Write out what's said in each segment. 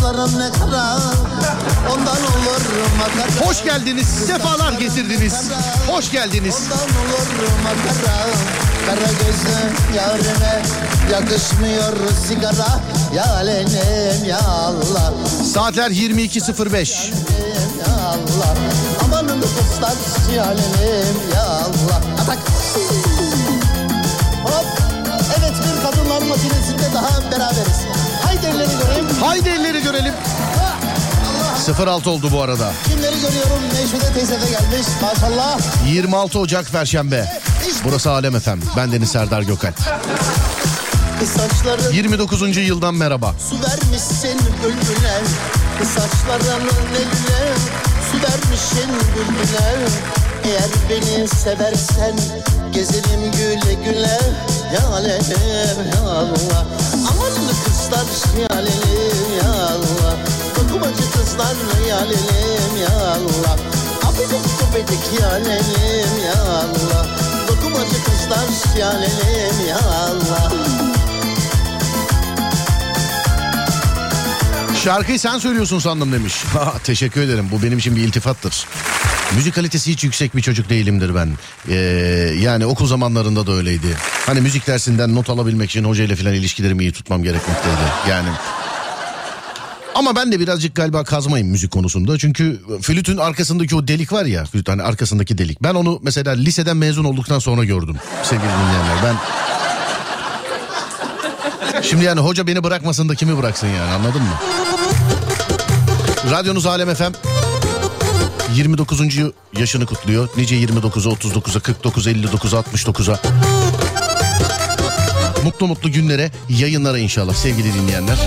Kız saçların ne kara, ondan olur makara. Hoş geldiniz, sefalar getirdiniz. Hoş geldiniz. Ondan olur makara. Kara gözlü yarime yakışmıyor sigara. Ya alenem ya Allah. Saatler 22.05. Ya Allah. Amanın kızlar ya Allah. Atak. Hop. Evet bir kadınlar makinesinde daha beraberiz. Haydi elleri görelim. Allah. 06 oldu bu arada. Kimleri görüyorum? Meşhude teyze de gelmiş. Maşallah. 26 Ocak Perşembe. Burası Alem Efem. Ben Deniz Serdar Gökal. Kız saçların 29. yıldan merhaba. su vermişsin bülbüle. Kız saçlarının eline su vermişsin bülbüle. Eğer beni seversen gezelim güle güle. Ya alem ya Allah. Aman kızlar Allah. Dokumacı kızlar ya alem ya Allah. Abidik gubidik ya alem ya Allah. Dokumacı kızlar ya alem ya Allah. Şarkıyı sen söylüyorsun sandım demiş. Teşekkür ederim. Bu benim için bir iltifattır. Müzik kalitesi hiç yüksek bir çocuk değilimdir ben. Ee, yani okul zamanlarında da öyleydi. Hani müzik dersinden not alabilmek için hocayla falan ilişkilerimi iyi tutmam gerekmekteydi. Yani ama ben de birazcık galiba kazmayım müzik konusunda. Çünkü flütün arkasındaki o delik var ya. Flüt hani arkasındaki delik. Ben onu mesela liseden mezun olduktan sonra gördüm. Sevgili dinleyenler. Ben Şimdi yani hoca beni bırakmasın da kimi bıraksın yani anladın mı? Radyonuz Alem FM 29. yaşını kutluyor. Nice 29'a, 39'a, 49'a, 59'a, 69'a. Mutlu mutlu günlere, yayınlara inşallah sevgili dinleyenler.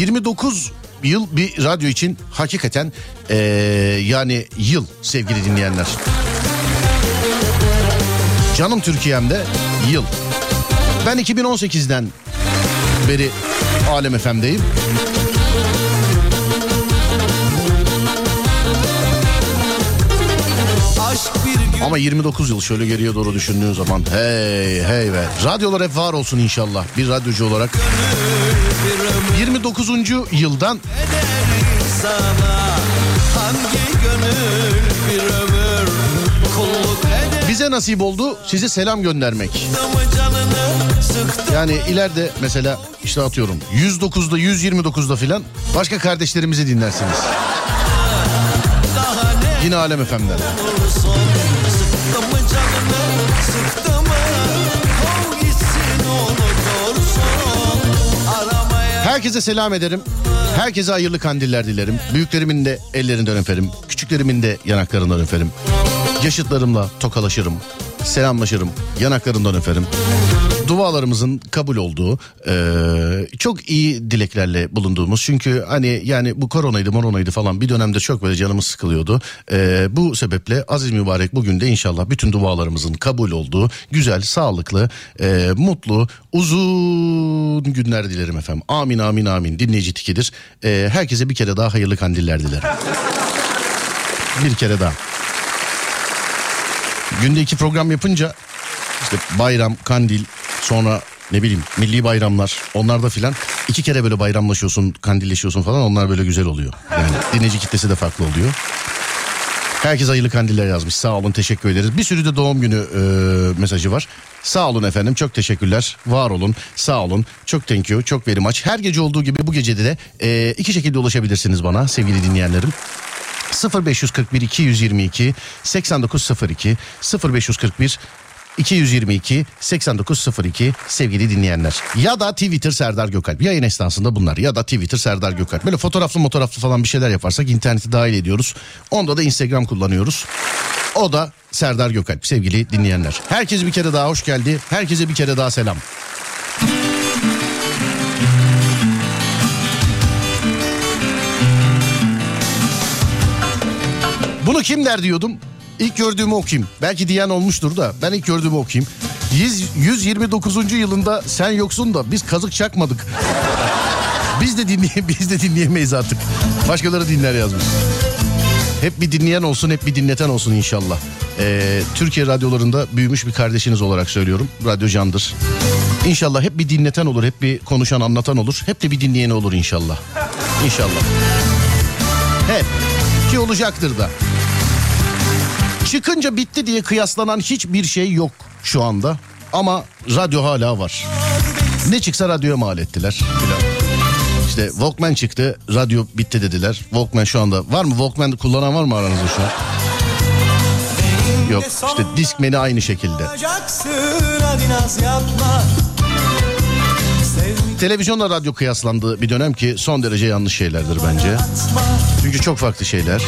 29 yıl bir radyo için hakikaten eee, yani yıl sevgili dinleyenler. Canım Türkiye'mde yıl. Ben 2018'den beri Alem FM'deyim. Ama 29 yıl şöyle geriye doğru düşündüğün zaman hey hey be. Radyolar hep var olsun inşallah bir radyocu olarak. 29. yıldan bize nasip oldu size selam göndermek. Yani ileride mesela işte atıyorum 109'da 129'da filan başka kardeşlerimizi dinlersiniz. Yine Alem FM'den. olursun Sıktı mı Herkese selam ederim. Herkese hayırlı kandiller dilerim. Büyüklerimin de ellerinden öperim. Küçüklerimin de yanaklarından öperim. Yaşıtlarımla tokalaşırım. Selamlaşırım. Yanaklarından öperim. Dualarımızın kabul olduğu eee, çok iyi dileklerle bulunduğumuz çünkü hani yani bu koronaydı moronaydı falan bir dönemde çok böyle canımız sıkılıyordu. Eee, bu sebeple aziz mübarek bugün de inşallah bütün dualarımızın kabul olduğu güzel sağlıklı eee, mutlu uzun günler dilerim efendim. Amin amin amin dinleyici tikidir. Eee, herkese bir kere daha hayırlı kandiller dilerim. bir kere daha. Günde iki program yapınca işte bayram, kandil, sonra ne bileyim milli bayramlar onlarda filan iki kere böyle bayramlaşıyorsun, kandilleşiyorsun falan onlar böyle güzel oluyor. Yani dinleyici kitlesi de farklı oluyor. Herkes hayırlı kandiller yazmış. Sağ olun teşekkür ederiz. Bir sürü de doğum günü e, mesajı var. Sağ olun efendim çok teşekkürler. Var olun sağ olun. Çok thank you çok very much. Her gece olduğu gibi bu gecede de e, iki şekilde ulaşabilirsiniz bana sevgili dinleyenlerim. 0541 222 8902 0541 222 8902 sevgili dinleyenler. Ya da Twitter Serdar Gökalp. Yayın esnasında bunlar. Ya da Twitter Serdar Gökalp. Böyle fotoğraflı fotoğraflı falan bir şeyler yaparsak interneti dahil ediyoruz. Onda da Instagram kullanıyoruz. O da Serdar Gökalp sevgili dinleyenler. Herkese bir kere daha hoş geldi. Herkese bir kere daha selam. Bunu kim der diyordum. İlk gördüğümü okuyayım. Belki diyen olmuştur da ben ilk gördüğümü okuyayım. 100, 129. yılında sen yoksun da biz kazık çakmadık. Biz de dinleye biz de dinleyemeyiz artık. Başkaları dinler yazmış. Hep bir dinleyen olsun, hep bir dinleten olsun inşallah. Ee, Türkiye radyolarında büyümüş bir kardeşiniz olarak söylüyorum. Radyo candır. İnşallah hep bir dinleten olur, hep bir konuşan, anlatan olur. Hep de bir dinleyeni olur inşallah. İnşallah. Hep. Ki olacaktır da. Çıkınca bitti diye kıyaslanan hiçbir şey yok şu anda. Ama radyo hala var. Ne çıksa radyoya mal ettiler. Filan. İşte Walkman çıktı, radyo bitti dediler. Walkman şu anda var mı? Walkman kullanan var mı aranızda şu an? Yok. İşte Discman'i aynı şekilde. Televizyonla radyo kıyaslandığı bir dönem ki son derece yanlış şeylerdir bence. Çünkü çok farklı şeyler.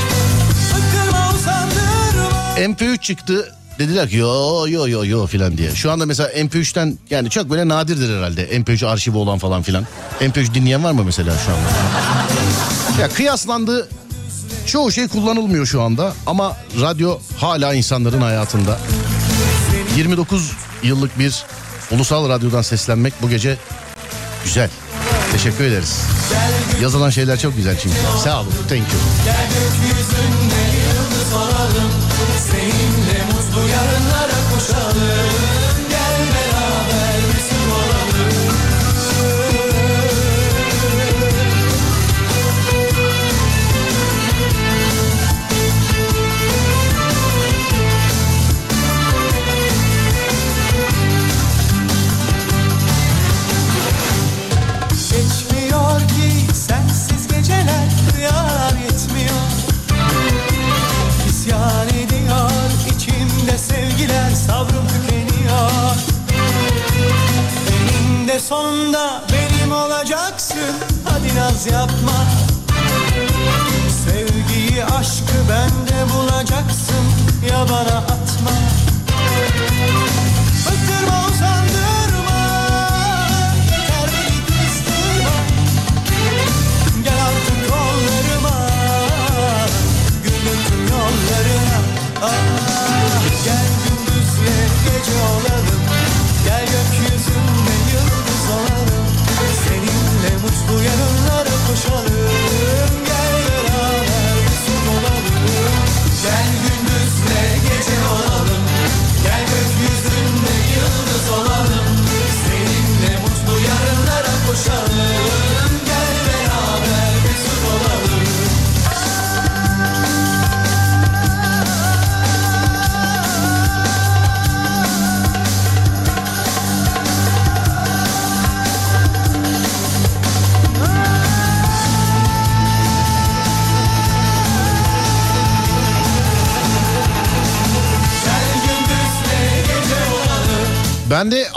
Sıkırma usandırma. MP3 çıktı dediler ki yo yo yo yo filan diye. Şu anda mesela MP3'ten yani çok böyle nadirdir herhalde MP3 arşivi olan falan filan. MP3 dinleyen var mı mesela şu anda? Ya kıyaslandı çoğu şey kullanılmıyor şu anda ama radyo hala insanların hayatında. 29 yıllık bir ulusal radyodan seslenmek bu gece güzel. Teşekkür ederiz. Yazılan şeyler çok güzel çünkü. Sağ olun. Thank you.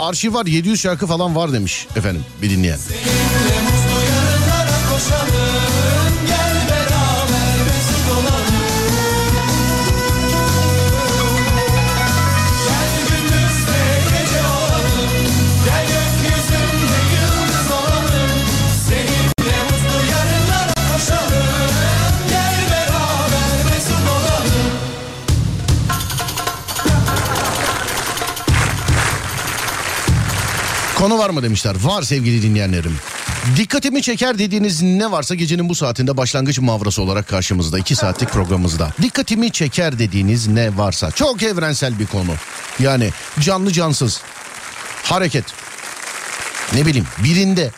Arşiv var 700 şarkı falan var demiş efendim bir dinleyen. Seninle Konu var mı demişler. Var sevgili dinleyenlerim. Dikkatimi çeker dediğiniz ne varsa gecenin bu saatinde başlangıç mavrası olarak karşımızda. iki saatlik programımızda. Dikkatimi çeker dediğiniz ne varsa. Çok evrensel bir konu. Yani canlı cansız. Hareket. Ne bileyim birinde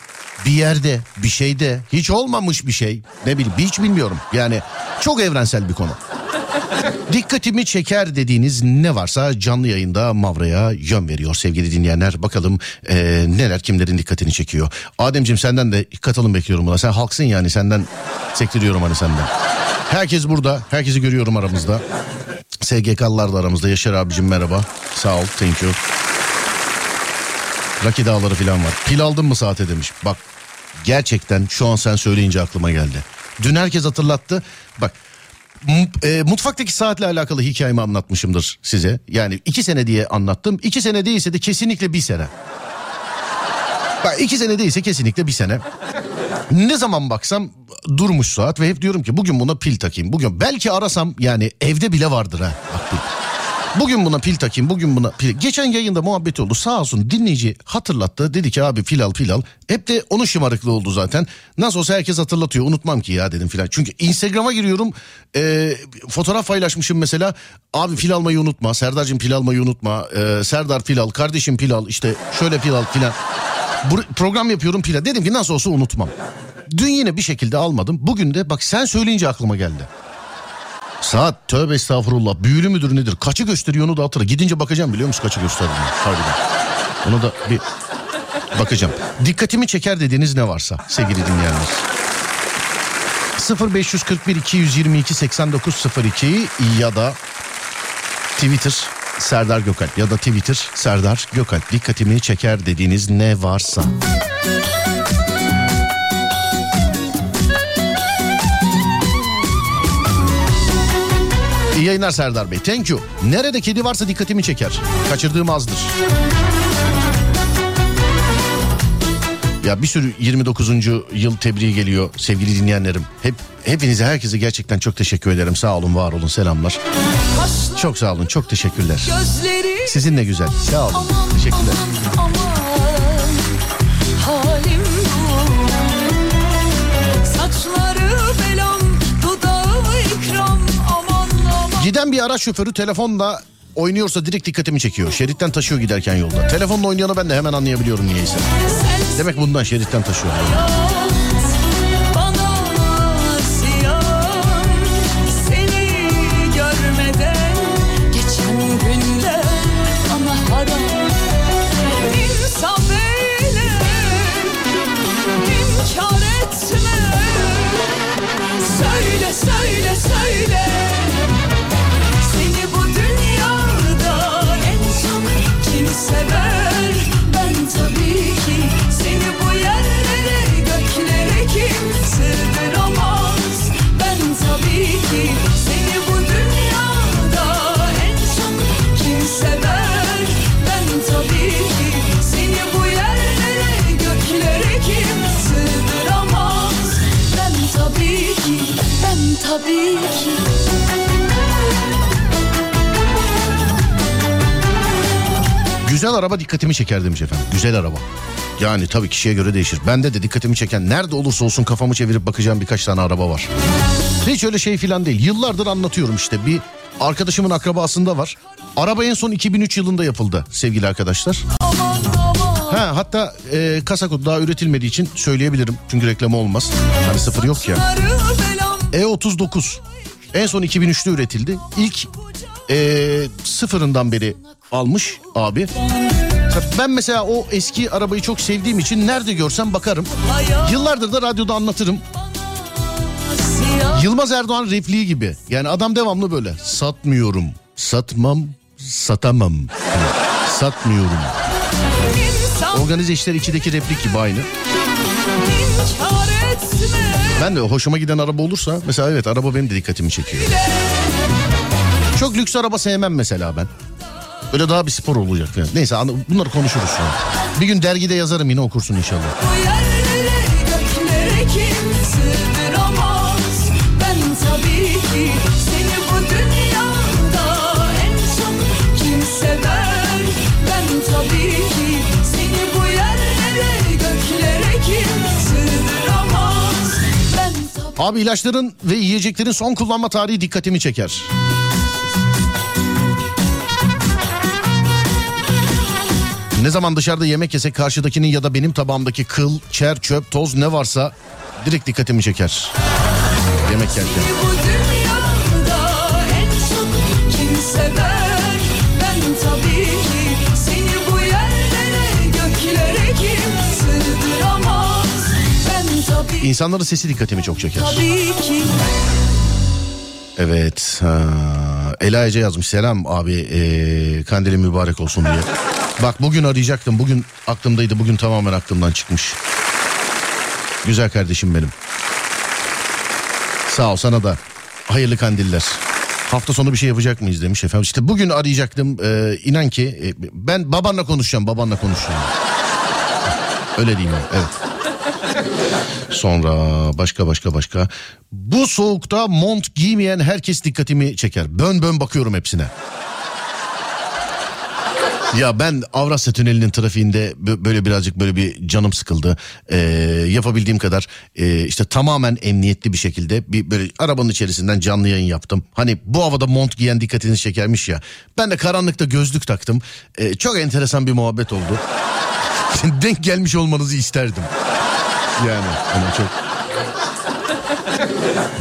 bir yerde bir şeyde hiç olmamış bir şey. Ne bileyim hiç bilmiyorum. Yani çok evrensel bir konu. Dikkatimi çeker dediğiniz ne varsa canlı yayında Mavra'ya yön veriyor sevgili dinleyenler. Bakalım eee, neler kimlerin dikkatini çekiyor. Ademciğim senden de katılım bekliyorum buna. Sen halksın yani senden sektiriyorum hani senden. Herkes burada. Herkesi görüyorum aramızda. SGK'lılar da aramızda. Yaşar abicim merhaba. Sağ ol. Thank you. Raki dağları falan var. Pil aldın mı saate demiş. Bak gerçekten şu an sen söyleyince aklıma geldi. Dün herkes hatırlattı. Bak e, mutfaktaki saatle alakalı hikayemi anlatmışımdır size. Yani iki sene diye anlattım. İki sene değilse de kesinlikle bir sene. Bak iki sene değilse kesinlikle bir sene. Ne zaman baksam durmuş saat ve hep diyorum ki bugün buna pil takayım. Bugün belki arasam yani evde bile vardır ha. Bak. Bugün buna pil takayım bugün buna pil. Geçen yayında muhabbet oldu sağ olsun dinleyici hatırlattı. Dedi ki abi pil al pil al. Hep de onun şımarıklığı oldu zaten. Nasıl olsa herkes hatırlatıyor unutmam ki ya dedim filan. Çünkü Instagram'a giriyorum e, fotoğraf paylaşmışım mesela. Abi pil almayı unutma Serdar'cığım pil almayı unutma. E, Serdar pil al kardeşim pil al işte şöyle pil al filan. Program yapıyorum pil al. Dedim ki nasıl olsa unutmam. Dün yine bir şekilde almadım. Bugün de bak sen söyleyince aklıma geldi. Saat tövbe estağfurullah büyülü müdür nedir? Kaçı gösteriyor onu da hatırla. Gidince bakacağım biliyor musun kaçı gösterdiğini. Harbiden. Onu da bir bakacağım. Dikkatimi çeker dediğiniz ne varsa sevgili dinleyenler. 0541 222 8902 ya da Twitter Serdar Gökalp ya da Twitter Serdar Gökalp dikkatimi çeker dediğiniz ne varsa. Yayınlar Serdar Bey. Thank you. Nerede kedi varsa dikkatimi çeker. Kaçırdığım azdır. Ya bir sürü 29. yıl tebriği geliyor sevgili dinleyenlerim. Hep hepinize herkese gerçekten çok teşekkür ederim. Sağ olun, var olun, selamlar. Çok sağ olun, çok teşekkürler. Sizin de güzel. Sağ olun. Teşekkürler. Halim Giden bir araç şoförü telefonla oynuyorsa direkt dikkatimi çekiyor. Şeritten taşıyor giderken yolda. Telefonla oynayanı ben de hemen anlayabiliyorum niyeyse. Demek bundan şeritten taşıyor. hayat, Güzel araba dikkatimi çeker demiş efendim. Güzel araba. Yani tabii kişiye göre değişir. Bende de dikkatimi çeken nerede olursa olsun kafamı çevirip bakacağım birkaç tane araba var. Hiç öyle şey filan değil. Yıllardır anlatıyorum işte. Bir arkadaşımın akrabasında var. Araba en son 2003 yılında yapıldı sevgili arkadaşlar. Ha hatta e, kasa kodu daha üretilmediği için söyleyebilirim. Çünkü reklamı olmaz. Hani sıfır yok ya. Sarı belam E39 en son 2003'te üretildi. İlk e, sıfırından beri almış abi. Ben mesela o eski arabayı çok sevdiğim için nerede görsem bakarım. Yıllardır da radyoda anlatırım. Yılmaz Erdoğan repliği gibi. Yani adam devamlı böyle. Satmıyorum, satmam, satamam. Satmıyorum. Organize işler içindeki replik gibi aynı. Ben de hoşuma giden araba olursa mesela evet araba benim de dikkatimi çekiyor. Çok lüks araba sevmem mesela ben. Böyle daha bir spor olacak falan. Neyse bunları konuşuruz sonra. Bir gün dergide yazarım yine okursun inşallah. Yerlere ki yerlere Abi ilaçların ve yiyeceklerin son kullanma tarihi dikkatimi çeker. Ne zaman dışarıda yemek yesek karşıdakinin ya da benim tabağımdaki kıl, çer, çöp, toz ne varsa direkt dikkatimi çeker. Yemek yerken. İnsanların sesi dikkatimi çok çeker. Evet. Ha. Ela Ece yazmış. Selam abi. Ee, kandili mübarek olsun diye. Bak bugün arayacaktım. Bugün aklımdaydı. Bugün tamamen aklımdan çıkmış. Güzel kardeşim benim. Sağ ol sana da. Hayırlı kandiller. Hafta sonu bir şey yapacak mıyız demiş efendim. İşte bugün arayacaktım. Ee, inan ki e, ben babanla konuşacağım. Babanla konuşacağım. Öyle diyeyim ben. Evet. Sonra başka başka başka. Bu soğukta mont giymeyen herkes dikkatimi çeker. Bön bön bakıyorum hepsine. Ya ben Avrasya Tüneli'nin trafiğinde bö- böyle birazcık böyle bir canım sıkıldı. Ee, yapabildiğim kadar e, işte tamamen emniyetli bir şekilde bir böyle arabanın içerisinden canlı yayın yaptım. Hani bu havada mont giyen dikkatinizi çekermiş ya. Ben de karanlıkta gözlük taktım. Ee, çok enteresan bir muhabbet oldu. Denk gelmiş olmanızı isterdim. Yani hani çok...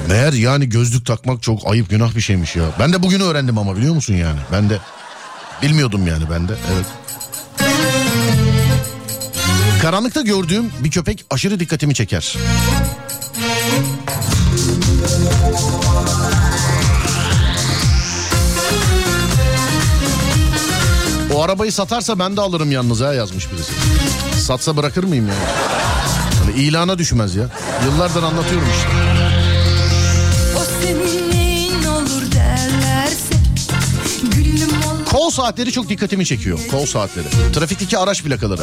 Meğer yani gözlük takmak çok ayıp günah bir şeymiş ya. Ben de bugün öğrendim ama biliyor musun yani? Ben de bilmiyordum yani ben de evet. Karanlıkta gördüğüm bir köpek aşırı dikkatimi çeker. O arabayı satarsa ben de alırım yalnız ha yazmış birisi. Satsa bırakır mıyım yani? Hani ilana düşmez ya. Yıllardır anlatıyorum işte. Kol saatleri çok dikkatimi çekiyor. Kol saatleri. Trafikteki araç plakaları.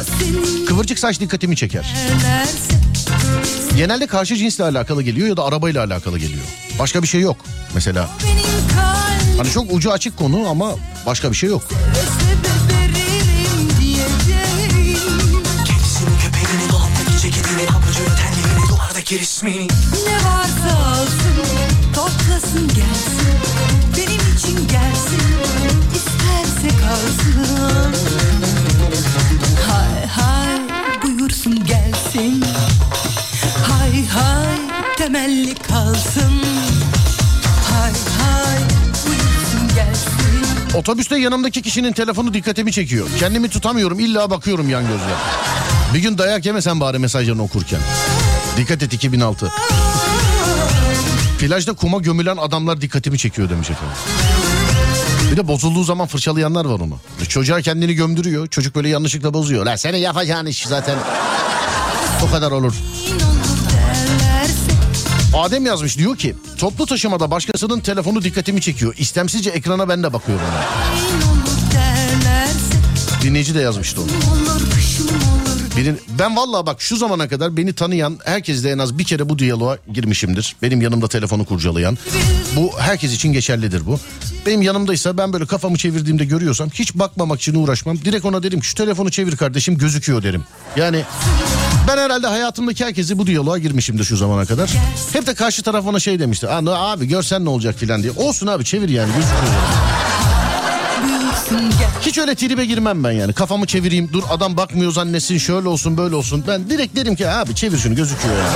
Kıvırcık saç dikkatimi çeker. Genelde karşı cinsle alakalı geliyor ya da arabayla alakalı geliyor. Başka bir şey yok. Mesela hani çok ucu açık konu ama başka bir şey yok. Ne varsa alsın toplasın gelsin Benim için gelsin isterse kalsın Hay hay buyursun gelsin Hay hay temelli kalsın Hay hay buyursun gelsin Otobüste yanımdaki kişinin telefonu dikkatimi çekiyor. Kendimi tutamıyorum illa bakıyorum yan gözle. Bir gün dayak yemesen bari mesajlarını okurken. Dikkat et 2006. Plajda kuma gömülen adamlar dikkatimi çekiyor demiş efendim. Bir de bozulduğu zaman fırçalayanlar var onu. Çocuğa kendini gömdürüyor. Çocuk böyle yanlışlıkla bozuyor. La senin yapacağın iş zaten o kadar olur. Adem yazmış diyor ki toplu taşımada başkasının telefonu dikkatimi çekiyor. İstemsizce ekrana ben de bakıyorum. Dinleyici de yazmıştı onu. Benim, ben vallahi bak şu zamana kadar beni tanıyan herkesle en az bir kere bu diyaloğa girmişimdir. Benim yanımda telefonu kurcalayan. Bu herkes için geçerlidir bu. Benim yanımdaysa ben böyle kafamı çevirdiğimde görüyorsam hiç bakmamak için uğraşmam. Direkt ona derim ki şu telefonu çevir kardeşim gözüküyor derim. Yani ben herhalde hayatımdaki herkesi bu diyaloğa girmişimdir şu zamana kadar. Hep de karşı taraf ona şey demişti. Abi görsen ne olacak filan diye. Olsun abi çevir yani gözüküyor. Hiç öyle tribe girmem ben yani. Kafamı çevireyim dur adam bakmıyor zannetsin şöyle olsun böyle olsun. Ben direkt derim ki abi çevir şunu gözüküyor yani.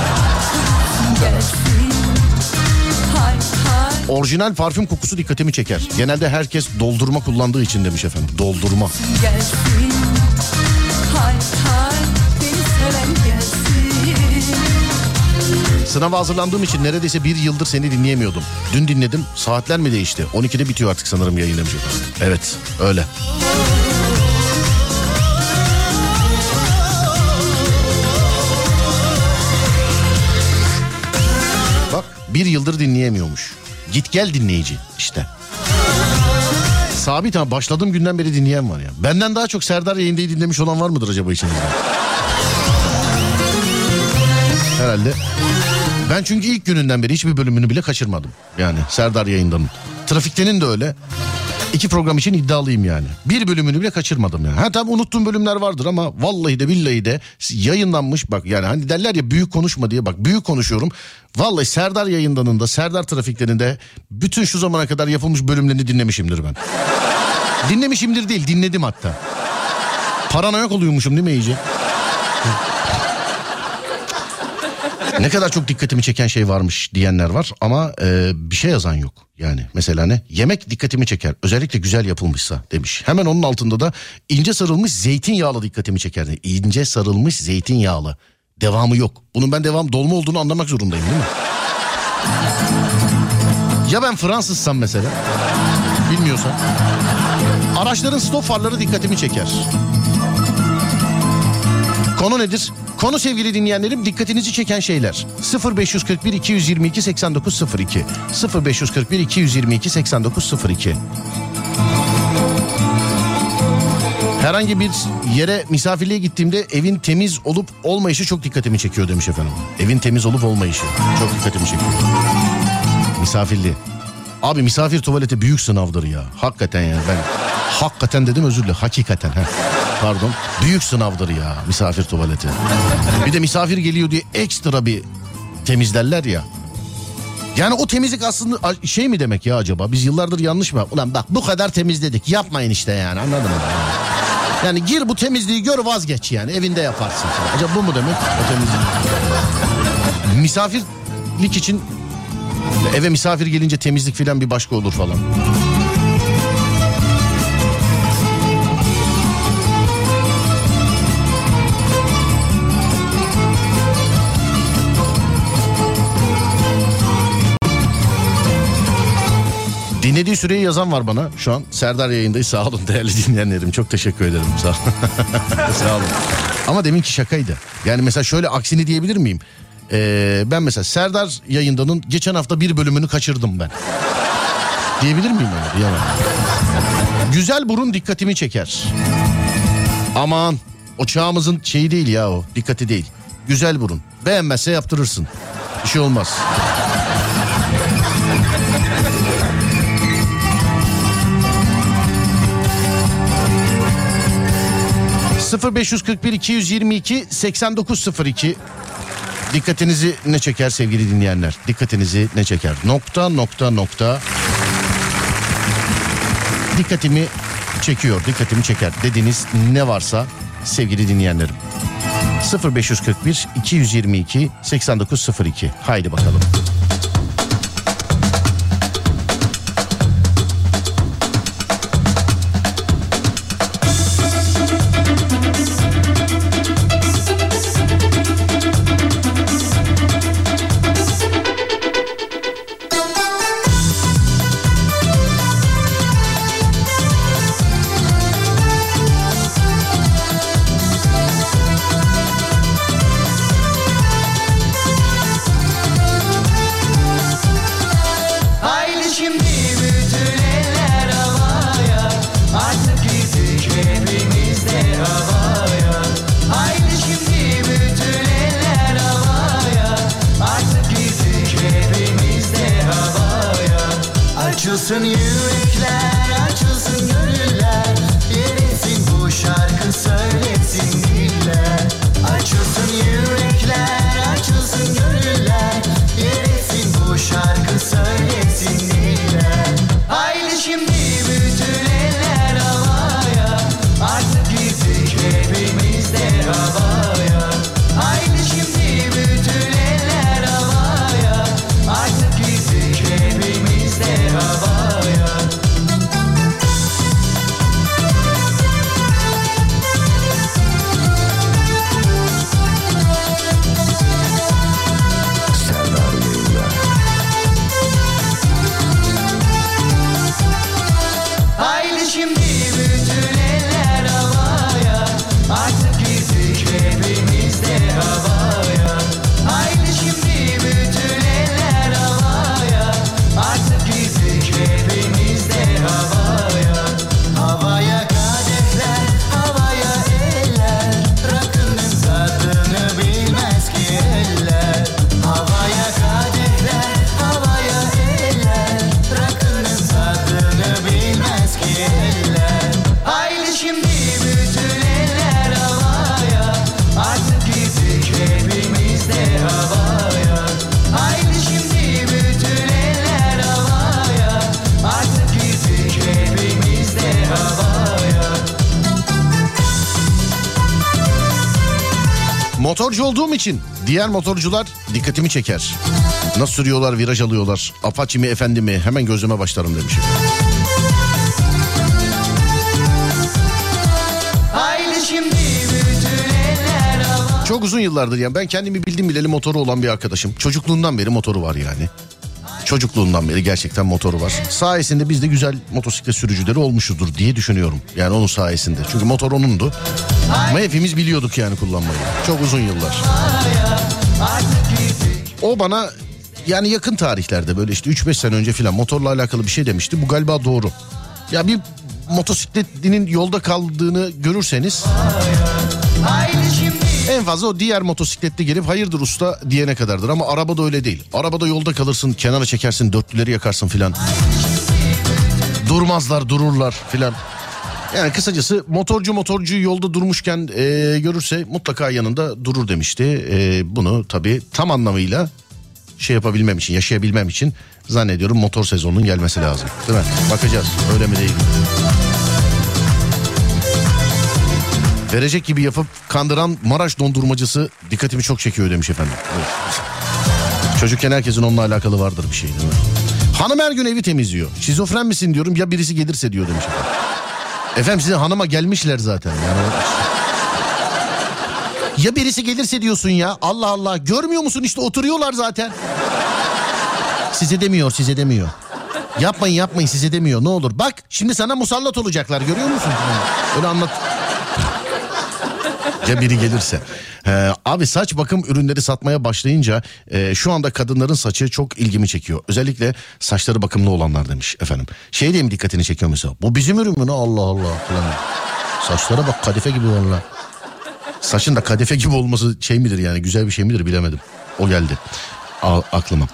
Orijinal parfüm kokusu dikkatimi çeker. Genelde herkes doldurma kullandığı için demiş efendim. Doldurma. gelsin Sınava hazırlandığım için neredeyse bir yıldır seni dinleyemiyordum. Dün dinledim saatler mi değişti? 12'de bitiyor artık sanırım yayın efendim. Evet öyle. Bak bir yıldır dinleyemiyormuş. Git gel dinleyici işte. Sabit ama başladığım günden beri dinleyen var ya. Benden daha çok Serdar yayındayı dinlemiş olan var mıdır acaba içinizde? Herhalde. Ben çünkü ilk gününden beri hiçbir bölümünü bile kaçırmadım. Yani Serdar yayındanın. Trafiktenin de öyle. İki program için iddialıyım yani. Bir bölümünü bile kaçırmadım yani. Ha tabii unuttuğum bölümler vardır ama vallahi de billahi de yayınlanmış bak yani hani derler ya büyük konuşma diye bak büyük konuşuyorum. Vallahi Serdar yayındanın da Serdar trafiklerinde bütün şu zamana kadar yapılmış bölümlerini dinlemişimdir ben. Dinlemişimdir değil dinledim hatta. Paranoyak oluyormuşum değil mi iyice? Ne kadar çok dikkatimi çeken şey varmış diyenler var ama e, bir şey yazan yok. Yani mesela ne? Yemek dikkatimi çeker. Özellikle güzel yapılmışsa demiş. Hemen onun altında da ince sarılmış zeytinyağlı dikkatimi çeker. İnce sarılmış zeytinyağlı. Devamı yok. Bunun ben devam dolma olduğunu anlamak zorundayım değil mi? Ya ben Fransızsam mesela? Bilmiyorsan. Araçların stop farları dikkatimi çeker. Konu nedir? Konu sevgili dinleyenlerim dikkatinizi çeken şeyler. 0541 222 8902 0541 222 8902 Herhangi bir yere misafirliğe gittiğimde evin temiz olup olmayışı çok dikkatimi çekiyor demiş efendim. Evin temiz olup olmayışı çok dikkatimi çekiyor. Misafirliği. Abi misafir tuvaleti büyük sınavdır ya. Hakikaten yani ben Hakikaten dedim özür dilerim. Hakikaten. Heh. Pardon. Büyük sınavdır ya misafir tuvaleti. Bir de misafir geliyor diye ekstra bir temizlerler ya. Yani o temizlik aslında şey mi demek ya acaba? Biz yıllardır yanlış mı? Ulan bak bu kadar temizledik. Yapmayın işte yani anladın mı? Yani gir bu temizliği gör vazgeç yani evinde yaparsın. falan. Acaba bu mu demek o temizlik? Misafirlik için eve misafir gelince temizlik falan bir başka olur falan. Dinlediği süreyi yazan var bana. Şu an Serdar yayındayız. Sağ olun değerli dinleyenlerim. Çok teşekkür ederim. Sağ, Sağ olun. Ama deminki şakaydı. Yani mesela şöyle aksini diyebilir miyim? Ee, ben mesela Serdar yayındanın geçen hafta bir bölümünü kaçırdım ben. Diyebilir miyim öyle? Diyemem. Güzel burun dikkatimi çeker. Aman o çağımızın şeyi değil ya o. Dikkati değil. Güzel burun. Beğenmezse yaptırırsın. Bir şey olmaz. 0541 222 8902 Dikkatinizi ne çeker sevgili dinleyenler? Dikkatinizi ne çeker? Nokta nokta nokta dikkatimi çekiyor, dikkatimi çeker dediğiniz ne varsa sevgili dinleyenlerim. 0541 222 8902 haydi bakalım. Diğer motorcular dikkatimi çeker. Nasıl sürüyorlar, viraj alıyorlar. Apache mi efendi mi hemen gözüme başlarım demişim. Çok uzun yıllardır yani ben kendimi bildim bileli motoru olan bir arkadaşım. Çocukluğundan beri motoru var yani. Çocukluğundan beri gerçekten motoru var. Sayesinde biz de güzel motosiklet sürücüleri olmuşuzdur diye düşünüyorum. Yani onun sayesinde. Çünkü motor onundu. Ama hepimiz biliyorduk yani kullanmayı. Çok uzun yıllar. O bana yani yakın tarihlerde böyle işte 3-5 sene önce falan motorla alakalı bir şey demişti. Bu galiba doğru. Ya bir motosikletlinin yolda kaldığını görürseniz en fazla o diğer motosikletli gelip hayırdır usta diyene kadardır ama arabada öyle değil. Arabada yolda kalırsın, kenara çekersin, dörtlüleri yakarsın filan. Durmazlar, dururlar filan. Yani kısacası motorcu motorcuyu yolda durmuşken e, görürse mutlaka yanında durur demişti. E, bunu tabii tam anlamıyla şey yapabilmem için, yaşayabilmem için zannediyorum motor sezonunun gelmesi lazım. Değil mi? Bakacağız öyle mi değil? Verecek gibi yapıp kandıran Maraş dondurmacısı dikkatimi çok çekiyor demiş efendim. Evet. Çocukken herkesin onunla alakalı vardır bir şey değil mi? Hanım her gün evi temizliyor. Şizofren misin diyorum ya birisi gelirse diyor demiş efendim. Efendim sizin hanıma gelmişler zaten. Yani... Ya birisi gelirse diyorsun ya Allah Allah görmüyor musun işte oturuyorlar zaten. Size demiyor size demiyor. Yapmayın yapmayın size demiyor ne olur. Bak şimdi sana musallat olacaklar görüyor musun? Öyle anlat. Ya biri gelirse. Ee, abi saç bakım ürünleri satmaya başlayınca e, şu anda kadınların saçı çok ilgimi çekiyor. Özellikle saçları bakımlı olanlar demiş efendim. Şey diye mi dikkatini çekiyor mesela? Bu bizim ürün mü ne Allah Allah falan. Saçlara bak kadife gibi valla. Saçın da kadife gibi olması şey midir yani güzel bir şey midir bilemedim. O geldi A- aklıma.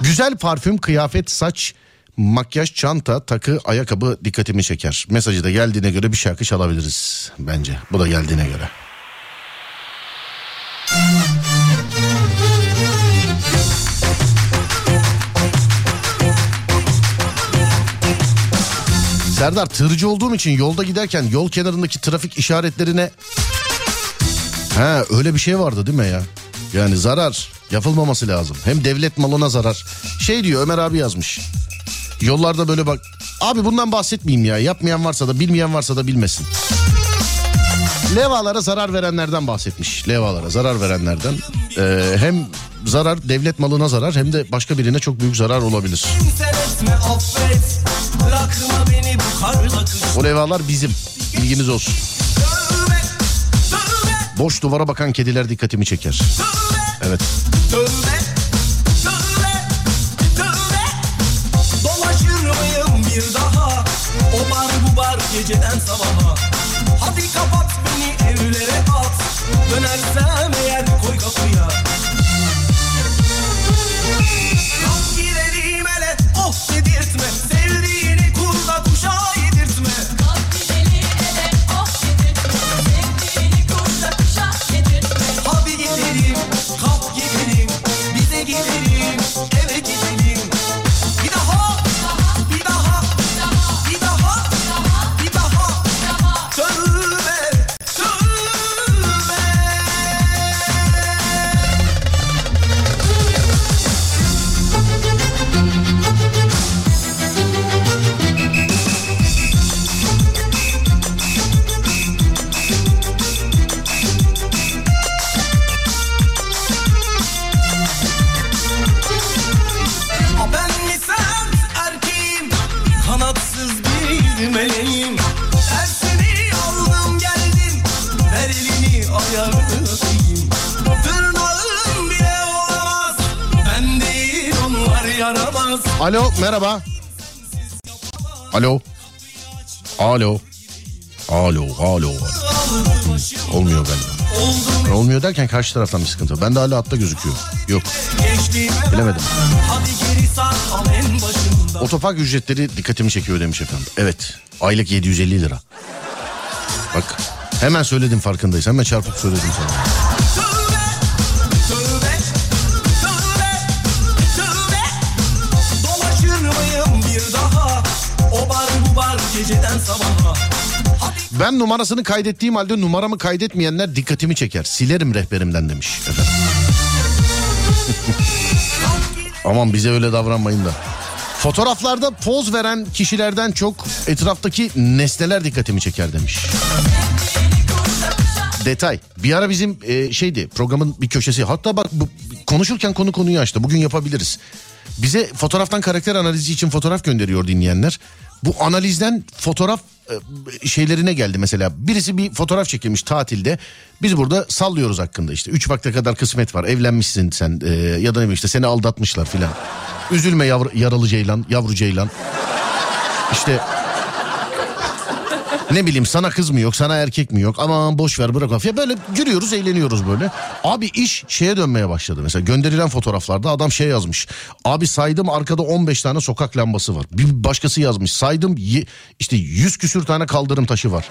Güzel parfüm, kıyafet, saç, makyaj, çanta, takı, ayakkabı dikkatimi çeker. Mesajı da geldiğine göre bir şarkı çalabiliriz bence. Bu da geldiğine göre. Serdar tırcı olduğum için yolda giderken yol kenarındaki trafik işaretlerine... Ha öyle bir şey vardı değil mi ya? Yani zarar yapılmaması lazım. Hem devlet malına zarar. Şey diyor Ömer abi yazmış. Yollarda böyle bak. Abi bundan bahsetmeyeyim ya. Yapmayan varsa da bilmeyen varsa da bilmesin. Levalara zarar verenlerden bahsetmiş. Levalara zarar verenlerden. Ee, hem zarar devlet malına zarar hem de başka birine çok büyük zarar olabilir. Etme affet Bırakma O levalar bizim. Bilginiz olsun. Boş duvara bakan kediler dikkatimi çeker. Evet. Geceden sabaha Hadi kapat beni evlere at Dönersem eğer koy kapıya Alo merhaba. Alo. Alo. Alo, alo. Olmuyor galiba. Olmuyor derken karşı taraftan bir sıkıntı. Ben de hala hatta gözüküyor. Yok, bilemedim. Otopark ücretleri dikkatimi çekiyor demiş efendim. Evet, aylık 750 lira. Bak, hemen söyledim farkındayız. Hemen çarpıp söyledim sana. Geceden sabaha. Ben numarasını kaydettiğim halde numaramı kaydetmeyenler dikkatimi çeker. Silerim rehberimden demiş. Aman bize öyle davranmayın da. Fotoğraflarda poz veren kişilerden çok etraftaki nesneler dikkatimi çeker demiş. Detay. Bir ara bizim e, şeydi programın bir köşesi. Hatta bak bu, konuşurken konu konuyu açtı. Bugün yapabiliriz. Bize fotoğraftan karakter analizi için fotoğraf gönderiyor dinleyenler. Bu analizden fotoğraf e, şeylerine geldi mesela. Birisi bir fotoğraf çekilmiş tatilde. Biz burada sallıyoruz hakkında işte. Üç vakte kadar kısmet var. Evlenmişsin sen e, ya da ne işte seni aldatmışlar filan. Üzülme yavru, yaralı ceylan, yavru ceylan. İşte Ne bileyim sana kız mı yok sana erkek mi yok aman boş ver bırak af. Ya böyle gülüyoruz eğleniyoruz böyle. Abi iş şeye dönmeye başladı. Mesela gönderilen fotoğraflarda adam şey yazmış. Abi saydım arkada 15 tane sokak lambası var. Bir başkası yazmış saydım işte 100 küsür tane kaldırım taşı var.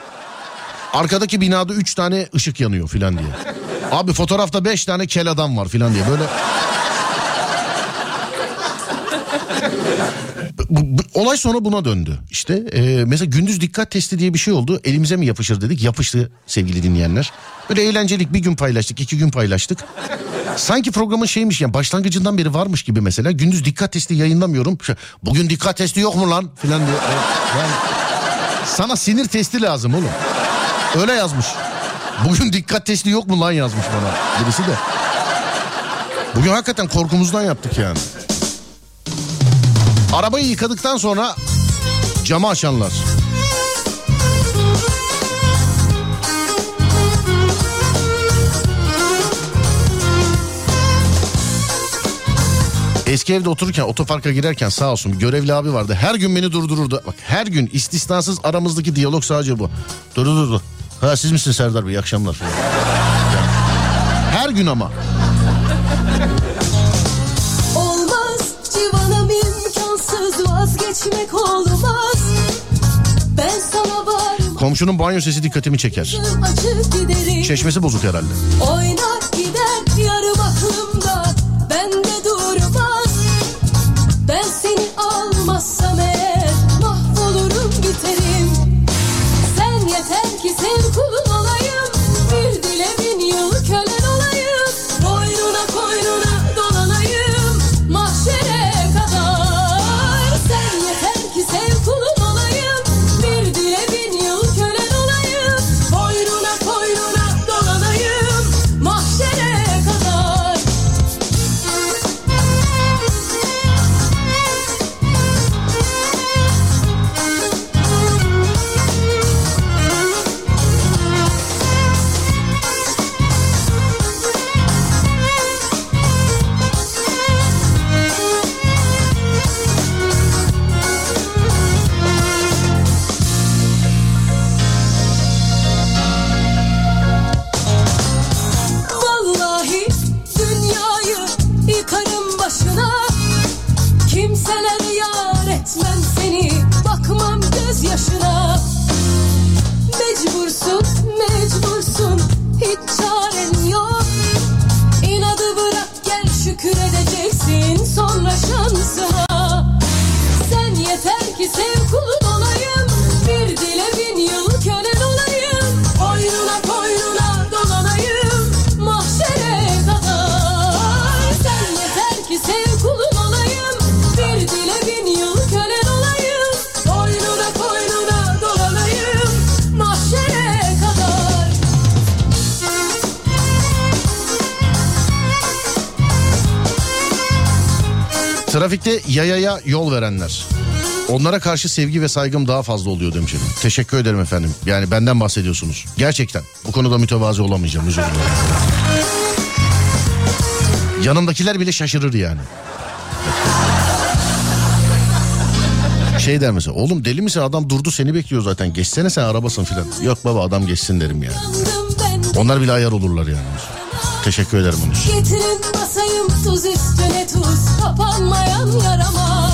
Arkadaki binada 3 tane ışık yanıyor filan diye. Abi fotoğrafta 5 tane kel adam var filan diye böyle. Bu- bu- olay sonra buna döndü. İşte e, mesela gündüz dikkat testi diye bir şey oldu. Elimize mi yapışır dedik. Yapıştı sevgili dinleyenler. Böyle eğlencelik bir gün paylaştık, iki gün paylaştık. Sanki programın şeymiş yani başlangıcından beri varmış gibi mesela. Gündüz dikkat testi yayınlamıyorum. Bugün dikkat testi yok mu lan filan diye. Yani sana sinir testi lazım oğlum. Öyle yazmış. Bugün dikkat testi yok mu lan yazmış bana birisi de. Bugün hakikaten korkumuzdan yaptık yani. Arabayı yıkadıktan sonra camı açanlar. Eski evde otururken otoparka girerken sağ olsun görevli abi vardı. Her gün beni durdururdu. Bak her gün istisnasız aramızdaki diyalog sadece bu. Dur dur. Ha siz misiniz Serdar Bey? İyi akşamlar. Her gün ama. Komşunun banyo sesi dikkatimi çeker. Çeşmesi bozuk herhalde. Oynar Trafikte yayaya yol verenler. Onlara karşı sevgi ve saygım daha fazla oluyor demiş efendim. Teşekkür ederim efendim. Yani benden bahsediyorsunuz. Gerçekten. Bu konuda mütevazı olamayacağım. Özür dilerim. Yanımdakiler bile şaşırır yani. Şey der mesela oğlum deli misin adam durdu seni bekliyor zaten geçsene sen arabasın filan. Yok baba adam geçsin derim yani. Onlar bile ayar olurlar yani. Teşekkür ederim onun için. Basayım tuz üstüne tuz Kapanmayan yarama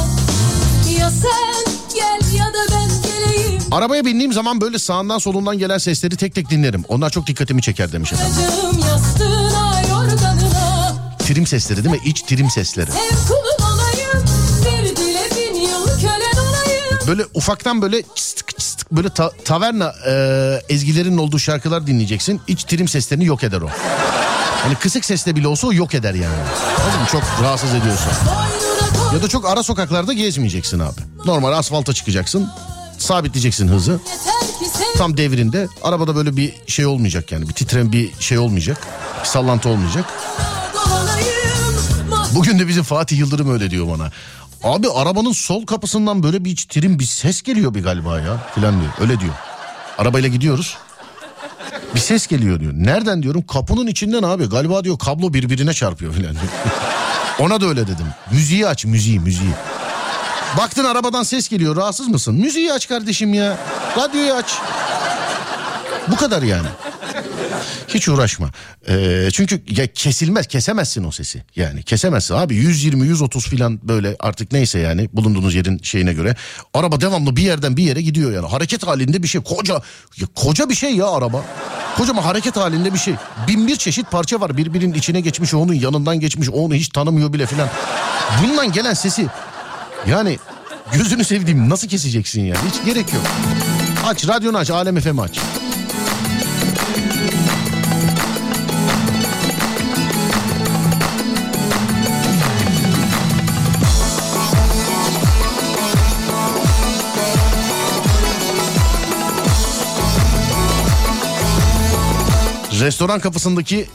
Ya sen gel ya da ben geleyim Arabaya bindiğim zaman böyle sağından solundan gelen sesleri tek tek dinlerim. Onlar çok dikkatimi çeker demiş efendim. Acım yastığına yorganına Trim sesleri değil mi? İç trim sesleri. Ev kulun olayım Bir dile bin yıl kölen olayım Böyle ufaktan böyle çıstık çıstık böyle ta- taverna e, ezgilerinin olduğu şarkılar dinleyeceksin. İç trim seslerini yok eder o. Hani kısık sesle bile olsa o yok eder yani. Anladın mı? Çok rahatsız ediyorsa. Ya da çok ara sokaklarda gezmeyeceksin abi. Normal asfalta çıkacaksın. Sabitleyeceksin hızı. Tam devrinde arabada böyle bir şey olmayacak yani. Bir titrem bir şey olmayacak. Bir sallantı olmayacak. Bugün de bizim Fatih Yıldırım öyle diyor bana. Abi arabanın sol kapısından böyle bir trim bir ses geliyor bir galiba ya filan diyor. Öyle diyor. Arabayla gidiyoruz. Bir ses geliyor diyor. Nereden diyorum? Kapının içinden abi. Galiba diyor kablo birbirine çarpıyor filan. Ona da öyle dedim. Müziği aç müziği müziği. Baktın arabadan ses geliyor rahatsız mısın? Müziği aç kardeşim ya. Radyoyu aç. Bu kadar yani. Hiç uğraşma. Ee, çünkü ya kesilmez, kesemezsin o sesi. Yani kesemezsin abi 120 130 filan böyle artık neyse yani bulunduğunuz yerin şeyine göre. Araba devamlı bir yerden bir yere gidiyor yani. Hareket halinde bir şey. Koca ya koca bir şey ya araba. Kocaman hareket halinde bir şey. Bin bir çeşit parça var. Birbirinin içine geçmiş, onun yanından geçmiş, onu hiç tanımıyor bile filan. Bundan gelen sesi yani gözünü sevdiğim nasıl keseceksin yani? Hiç gerek yok. Aç radyonu aç, Alem FM aç. Restoran kapısındaki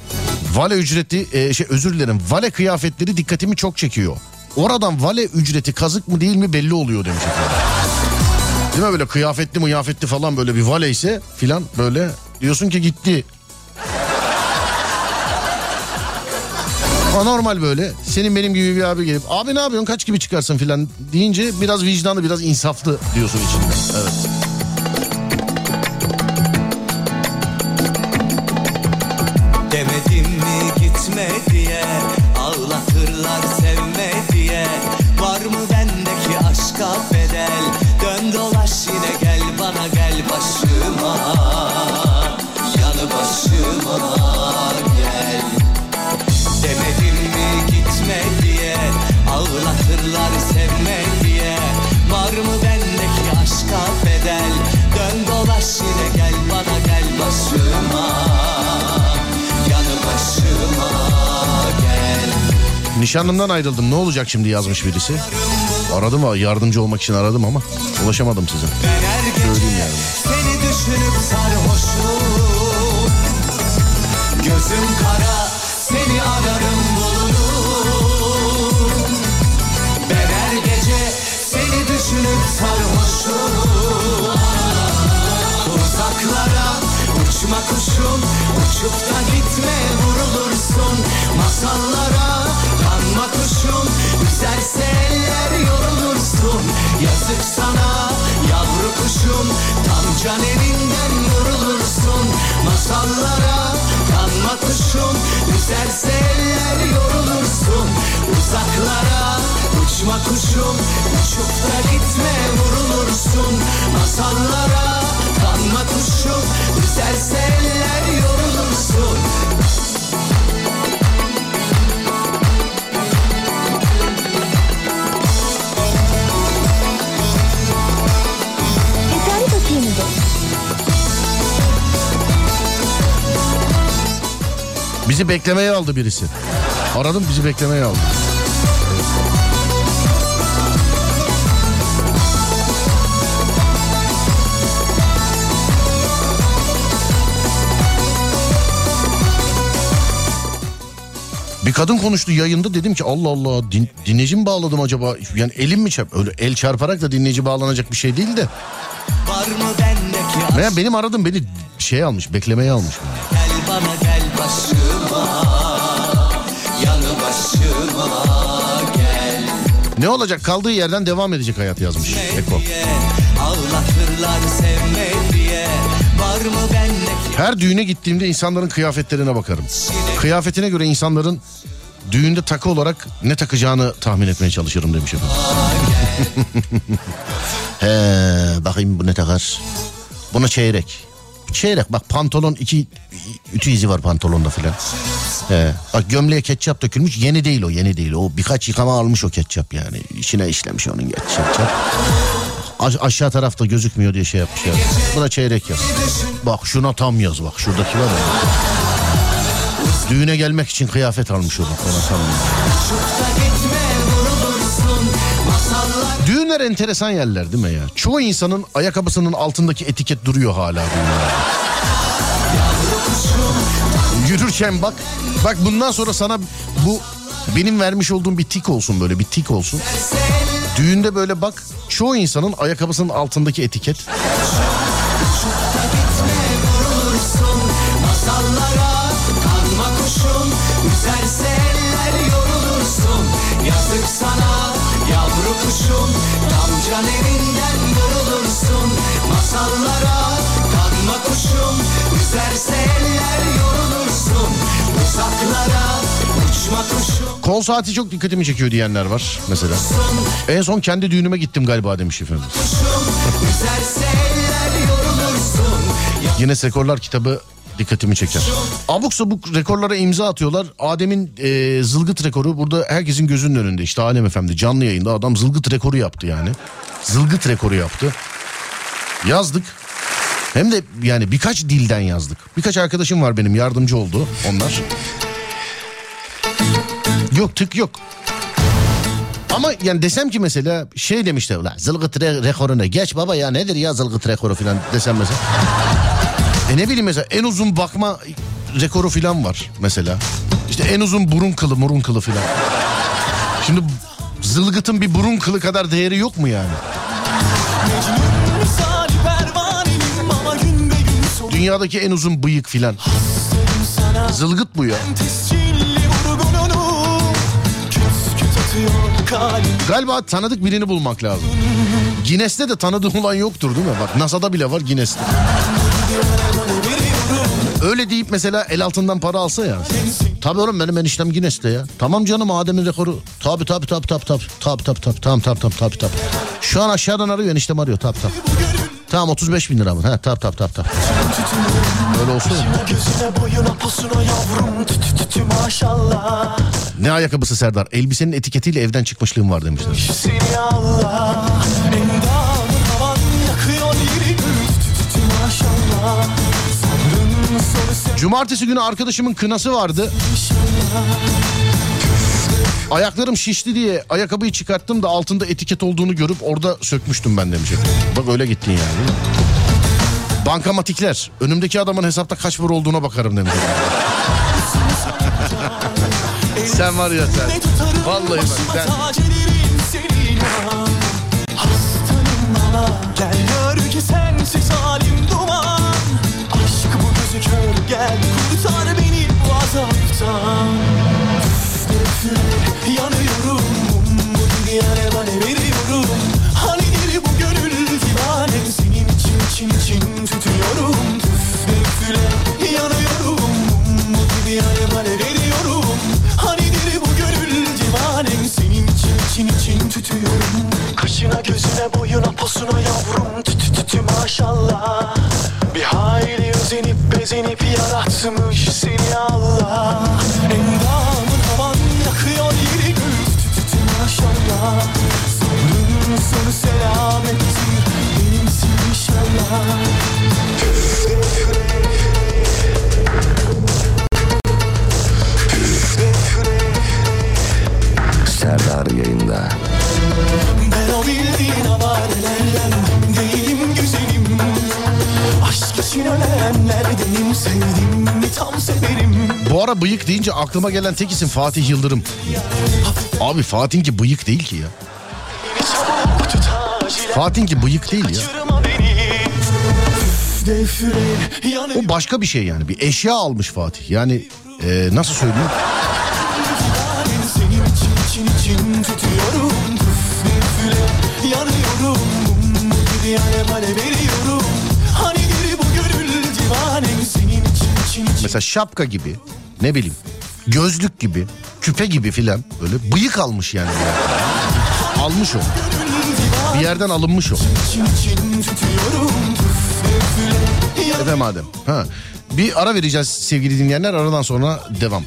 vale ücreti e, şey özür dilerim vale kıyafetleri dikkatimi çok çekiyor. Oradan vale ücreti kazık mı değil mi belli oluyor demiş. Değil mi böyle kıyafetli mıyafetli falan böyle bir vale ise filan böyle diyorsun ki gitti. Anormal böyle senin benim gibi bir abi gelip abi ne yapıyorsun kaç gibi çıkarsın filan deyince biraz vicdanlı biraz insaflı diyorsun içinde. Evet. Nişanlımdan ayrıldım ne olacak şimdi yazmış birisi. Aradım yardımcı olmak için aradım ama ulaşamadım size. Can evinden yorulursun. Masallara kanma kuşum Üzerse eller yorulursun. Uzaklara uçma kuşum Uçup da gitme vurulursun. Masallara kanma kuşum Üzerse eller yorulursun Bizi beklemeye aldı birisi. Aradım bizi beklemeye aldı. Bir kadın konuştu yayında dedim ki Allah Allah din, dinleyici mi bağladım acaba? Yani elim mi çarp? Öyle el çarparak da dinleyici bağlanacak bir şey değil de. Veya benim aradım beni şey almış beklemeye almış. Gel bana gel başıma Ne olacak kaldığı yerden devam edecek hayat yazmış Eko. Her düğüne gittiğimde insanların kıyafetlerine bakarım. Kıyafetine göre insanların düğünde takı olarak ne takacağını tahmin etmeye çalışırım demiş efendim. He, bakayım bu ne takar. Buna çeyrek. Çeyrek bak pantolon iki ütü izi var pantolonda filan. He, bak gömleğe ketçap dökülmüş yeni değil o yeni değil. O birkaç yıkama almış o ketçap yani. İçine işlemiş onun ketçap. Aş- aşağı tarafta gözükmüyor diye şey yapmış ya. Bu da çeyrek yaz. Bak şuna tam yaz bak şuradaki var ya. Düğüne gelmek için kıyafet almış o bak ona tam yaz. Düğünler enteresan yerler değil mi ya? Çoğu insanın ayakkabısının altındaki etiket duruyor hala. Yürürken bak, bak bundan sonra sana bu benim vermiş olduğum bir tik olsun böyle bir tik olsun. Düğünde böyle bak çoğu insanın ayakkabısının altındaki etiket Yazık sana yavru kuşum Galerinden yorulursun. Masallara kanma kuşum. Üzerse eller yorulursun. Uzaklara Kol saati çok dikkatimi çekiyor diyenler var mesela. En son kendi düğünüme gittim galiba demiş efendim. Yine Sekorlar kitabı dikkatimi çeker. Abuk sabuk rekorlara imza atıyorlar. Adem'in e, zılgıt rekoru burada herkesin gözünün önünde. İşte Alem Efendi canlı yayında adam zılgıt rekoru yaptı yani. Zılgıt rekoru yaptı. Yazdık. Hem de yani birkaç dilden yazdık. Birkaç arkadaşım var benim yardımcı oldu onlar. Yok tık yok. Ama yani desem ki mesela şey demişler zılgıt re- rekoruna geç baba ya nedir ya zılgıt rekoru falan desem mesela. E ne bileyim mesela en uzun bakma rekoru falan var mesela. İşte en uzun burun kılı murun kılı falan. Şimdi zılgıtın bir burun kılı kadar değeri yok mu yani? Dünyadaki en uzun bıyık filan. Zılgıt bu ya. Galiba tanıdık birini bulmak lazım. Guinness'te de tanıdığım olan yoktur değil mi? Bak NASA'da bile var Guinness'te. Öyle deyip mesela el altından para alsa ya. Tabii oğlum benim eniştem Guinness'te ya. Tamam canım Adem'in rekoru. Tabii tabii tabii tabii tabii. Tabii tabii tabii. Tamam tamam tamam tabii tabii. Şu an aşağıdan arıyor eniştem arıyor. Tabii tabii. Tamam 35 bin lira mı? He tabii tabii tabii tabii. Öyle olsun. Ne ayakkabısı Serdar? Elbisenin etiketiyle evden çıkmışlığım var demişler. Cumartesi günü arkadaşımın kınası vardı. Ayaklarım şişti diye ayakkabıyı çıkarttım da altında etiket olduğunu görüp orada sökmüştüm ben demiş. Bak öyle gittin yani. Bankamatikler. Önümdeki adamın hesapta kaç para olduğuna bakarım demiş. sen var ya sen. Vallahi bak sen. Gel gör ki sensiz halim gel. Kurtar beni bu azaptan Üfle yanıyorum. Bu dünyaya bana veriyorum? Hanidir bu gönül divanem Senin için için için tutuyorum. Üfle üfle yanıyorum. Bu dünyaya bana veriyorum? Hanidir bu gönül divanem Senin için için için tutuyorum. Kaşına gözüne boyuna posuna yavrum. Tü tü tü tü maşallah bezenip yaratmış seni Allah. Endamın havan yakıyor yeri gül Tü tü tü maşallah. Sabrın sonu selamettir. Benimsin inşallah sevdim mi tam severim Bu ara bıyık deyince aklıma gelen tek isim Fatih Yıldırım. Abi Fatih'inki bıyık değil ki ya. Acilen Fatih'inki bıyık değil ya. O başka bir şey yani. Bir eşya almış Fatih. Yani e, nasıl söyleyeyim? Mesela şapka gibi ne bileyim gözlük gibi küpe gibi filan böyle bıyık almış yani. Almış o. Bir yerden alınmış o. Efendim madem. Ha. Bir ara vereceğiz sevgili dinleyenler. Aradan sonra devam.